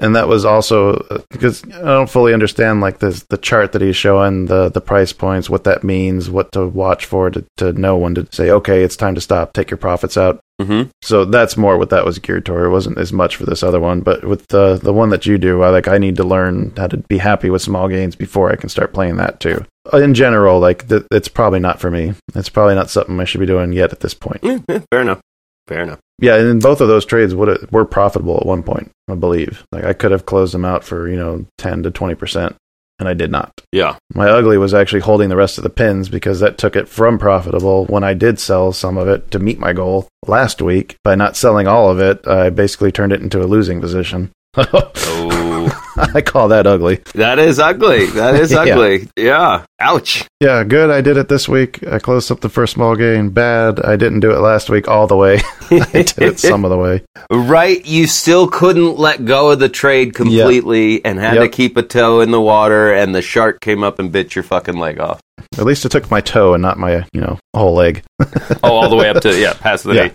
A: And that was also uh, because I don't fully understand like this the chart that he's showing the the price points, what that means, what to watch for to to know when to say okay, it's time to stop, take your profits out.
C: Mm-hmm.
A: So that's more what that was geared toward. It wasn't as much for this other one, but with the the one that you do, I like I need to learn how to be happy with small gains before I can start playing that too. In general, like th- it's probably not for me. It's probably not something I should be doing yet at this point.
C: Fair enough. Fair enough.
A: Yeah, and both of those trades would were profitable at one point, I believe. Like I could have closed them out for you know ten to twenty percent, and I did not.
C: Yeah.
A: My ugly was actually holding the rest of the pins because that took it from profitable when I did sell some of it to meet my goal last week. By not selling all of it, I basically turned it into a losing position.
C: Oh, [laughs]
A: I call that ugly.
C: that is ugly. That is [laughs]
A: Yeah.
C: ugly. Yeah. Ouch.
A: Yeah, good. I did it this week. I closed up the first small gain. Bad. I didn't do it last week all the way. [laughs] I did it some of the way.
C: Right. You still couldn't let go of the trade completely and had to keep a toe in the water, and the shark came up and bit your fucking leg off.
A: At least it took my toe and not my, you know, whole leg.
C: Oh, all the way up to, yeah, past the
A: Yeah.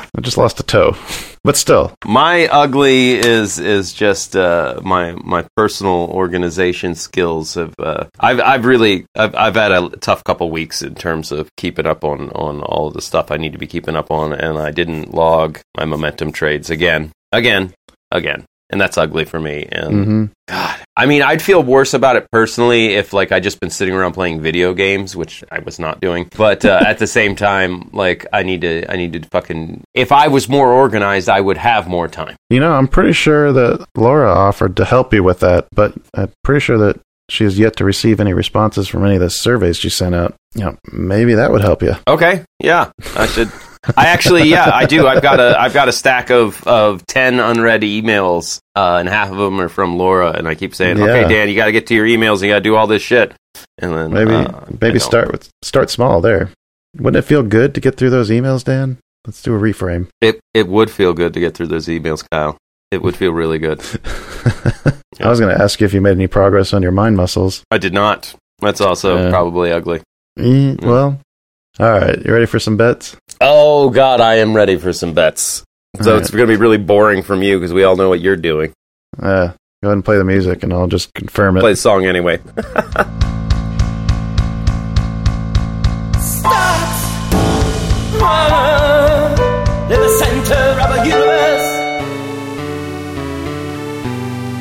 C: knee.
A: I just lost a toe. But still,
C: My ugly is is just uh, my my personal organization skills. Have uh, I've I've really I've I've had a tough couple weeks in terms of keeping up on on all of the stuff I need to be keeping up on, and I didn't log my momentum trades again, again, again, and that's ugly for me. And
A: hmm
C: God, I mean, I'd feel worse about it personally if like I just been sitting around playing video games, which I was not doing. But uh, at the same time, like I need to, I need to fucking. If I was more organized, I would have more time.
A: You know, I'm pretty sure that Laura offered to help you with that, but I'm pretty sure that she has yet to receive any responses from any of the surveys she sent out. You know, maybe that would help you.
C: Okay, yeah, I should. I actually, yeah, I do. I've got a, I've got a stack of of ten unread emails, uh, and half of them are from Laura. And I keep saying,
A: Yeah.
C: "Okay, Dan, you got to get to your emails. and You got to do all this shit." And then
A: Maybe
C: uh,
A: maybe start with start small there. Wouldn't it feel good to get through those emails, Dan? Let's do a reframe.
C: It it would feel good to get through those emails, Kyle. It would feel really good. [laughs]
A: I was going to ask you if you made any progress on your mind muscles.
C: I did not. That's also
A: Yeah.
C: probably ugly.
A: Mm, well, all right. You ready for some bets?
C: Oh God, I am ready for some bets. So
A: All
C: it's going to be really boring from you because we all know what you're doing.
A: Uh, go ahead and play the music, and I'll just confirm it.
C: Play the song anyway. [laughs]
B: in the center of a universe.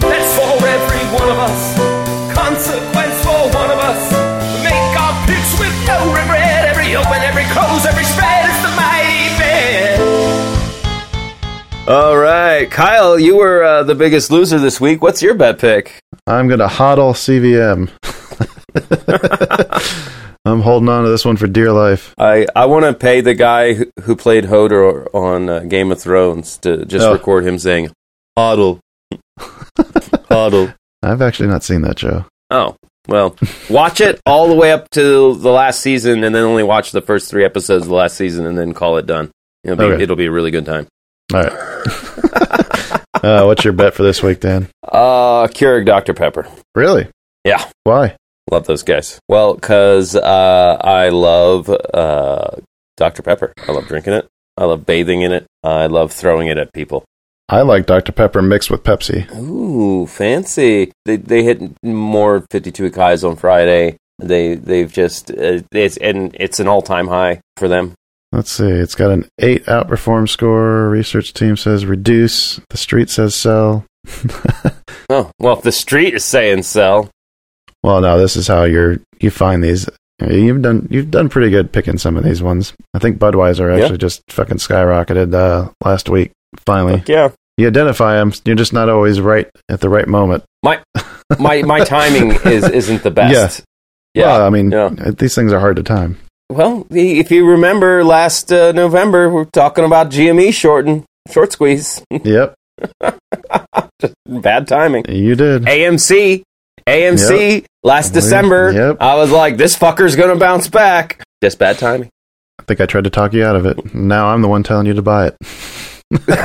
B: That's for every one of us. Consequence for one of us. Make our picks with no regret. Every open, every close, every
C: all right, Kyle, you were uh, the biggest loser this week. What's your bet pick?
A: I'm going to hodl CVM. [laughs] I'm holding on to this one for dear life.
C: I, I want to pay the guy who, who played Hodor on uh, Game of Thrones to just
A: Oh.
C: record him saying "Hodl, [laughs] Hodl."
A: I've actually not seen that show.
C: Oh, well, watch it all the way up to the last season, and then only watch the first three episodes of the last season, and then call it done. It'll be,
A: Okay.
C: it'll be a really good time.
A: All right. [laughs] uh, what's your bet for this week, Dan?
C: Uh, Keurig Dr Pepper.
A: Really?
C: Yeah.
A: Why?
C: Love those guys. Well, because uh, I love uh, Dr Pepper. I love drinking it. I love bathing in it. I love throwing it at people.
A: I like Dr. Pepper mixed with Pepsi.
C: Ooh, fancy! They they hit more fifty two highs on Friday. They they've just uh, it's and it's an all time high for them.
A: Let's see. It's got an 8 outperform score. Research team says reduce. The street says sell. [laughs]
C: Oh well, if the street is saying sell.
A: well, no, this is how you're you find these. You've done you've done pretty good picking some of these ones. I think Budweiser
C: Yeah.
A: actually just fucking skyrocketed uh, last week. Finally,
C: Fuck yeah,
A: you identify them. You're just not always right at the right moment.
C: my my my timing is isn't the [laughs] best. Yeah.
A: Well, I mean,
C: yeah.
A: these things are hard to time.
C: Well, if you remember last uh, November, we are talking about GME shorten short squeeze. [laughs]
A: yep,
C: Bad timing.
A: you did.
C: AMC, AMC last December.
A: Yep.
C: I was like, this fucker's gonna bounce back. Just bad timing.
A: I think I tried to talk you out of it. Now I'm the one telling you to buy it. [laughs]
C: I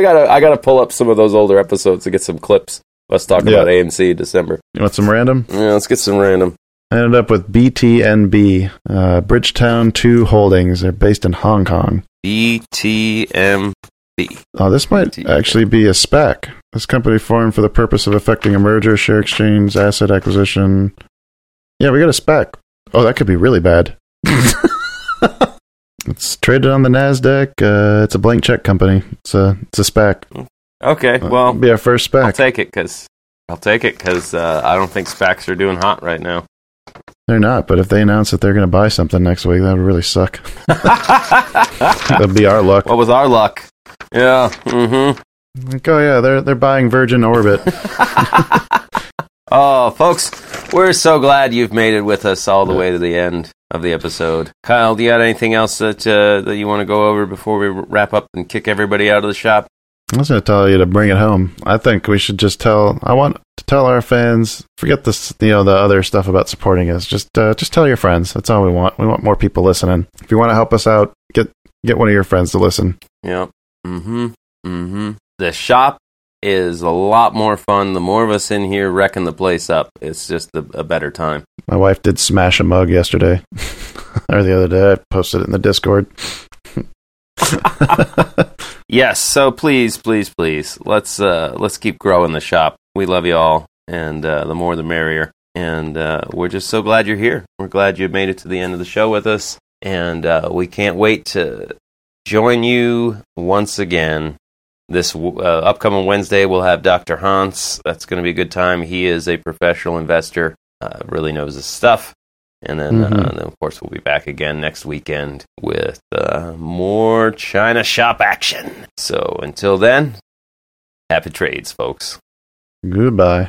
C: gotta I gotta pull up some of those older episodes to get some clips. Of Us talk
A: Yeah.
C: about AMC December.
A: You want some random?
C: Yeah, let's get some random.
A: I ended up with BTNB, uh, Bridgetown 2 Holdings. They're based in Hong Kong.
C: BTM.
A: Oh, this might actually be a SPAC. This company formed for the purpose of effecting a merger, share exchange, asset acquisition. Yeah, we got a SPAC. Oh, that could be really bad. [laughs] it's traded on the Nasdaq. Uh, it's a blank check company. It's a it's a SPAC.
C: Okay,
A: Uh,
C: well,
A: be our first SPAC.
C: I'll take it because I'll take it because uh, I don't think SPACs are doing hot right now.
A: They're not, but if they announce that they're going to buy something next week, that would really suck. [laughs] [laughs] That'd be our luck.
C: What was our luck? Yeah. Mm-hmm.
A: Like, oh yeah, they're they're buying Virgin Orbit. [laughs]
C: Oh, folks, we're so glad you've made it with us all the way to the end of the episode. Kyle, do you got anything else that uh, that you want to go over before we wrap up and kick everybody out of the shop?
A: I was going to tell you to bring it home. I think we should just tell. I want to tell our fans. Forget this, you know, the other stuff about supporting us. Just, uh, just tell your friends. That's all we want. We want more people listening. If you want to help us out, get get one of your friends to listen.
C: Yep. Mm-hmm. Mm-hmm. The shop is a lot more fun. The more of us in here wrecking the place up, it's just a, a better time.
A: My wife did smash a mug yesterday, [laughs] or the other day. I posted it in the Discord. [laughs] [laughs]
C: Yes, so please, please, please, let's uh, let's keep growing the shop. We love you all, and uh, the more the merrier. And uh, we're just so glad you're here. We're glad you made it to the end of the show with us, and uh, we can't wait to join you once again This uh, upcoming Wednesday, we'll have Dr. Hans. That's going to be a good time. He is a professional investor, uh, really knows his stuff. And then, mm-hmm. uh, then, of course, we'll be back again next weekend with uh, more China shop action. So until then, happy trades, folks.
A: Goodbye.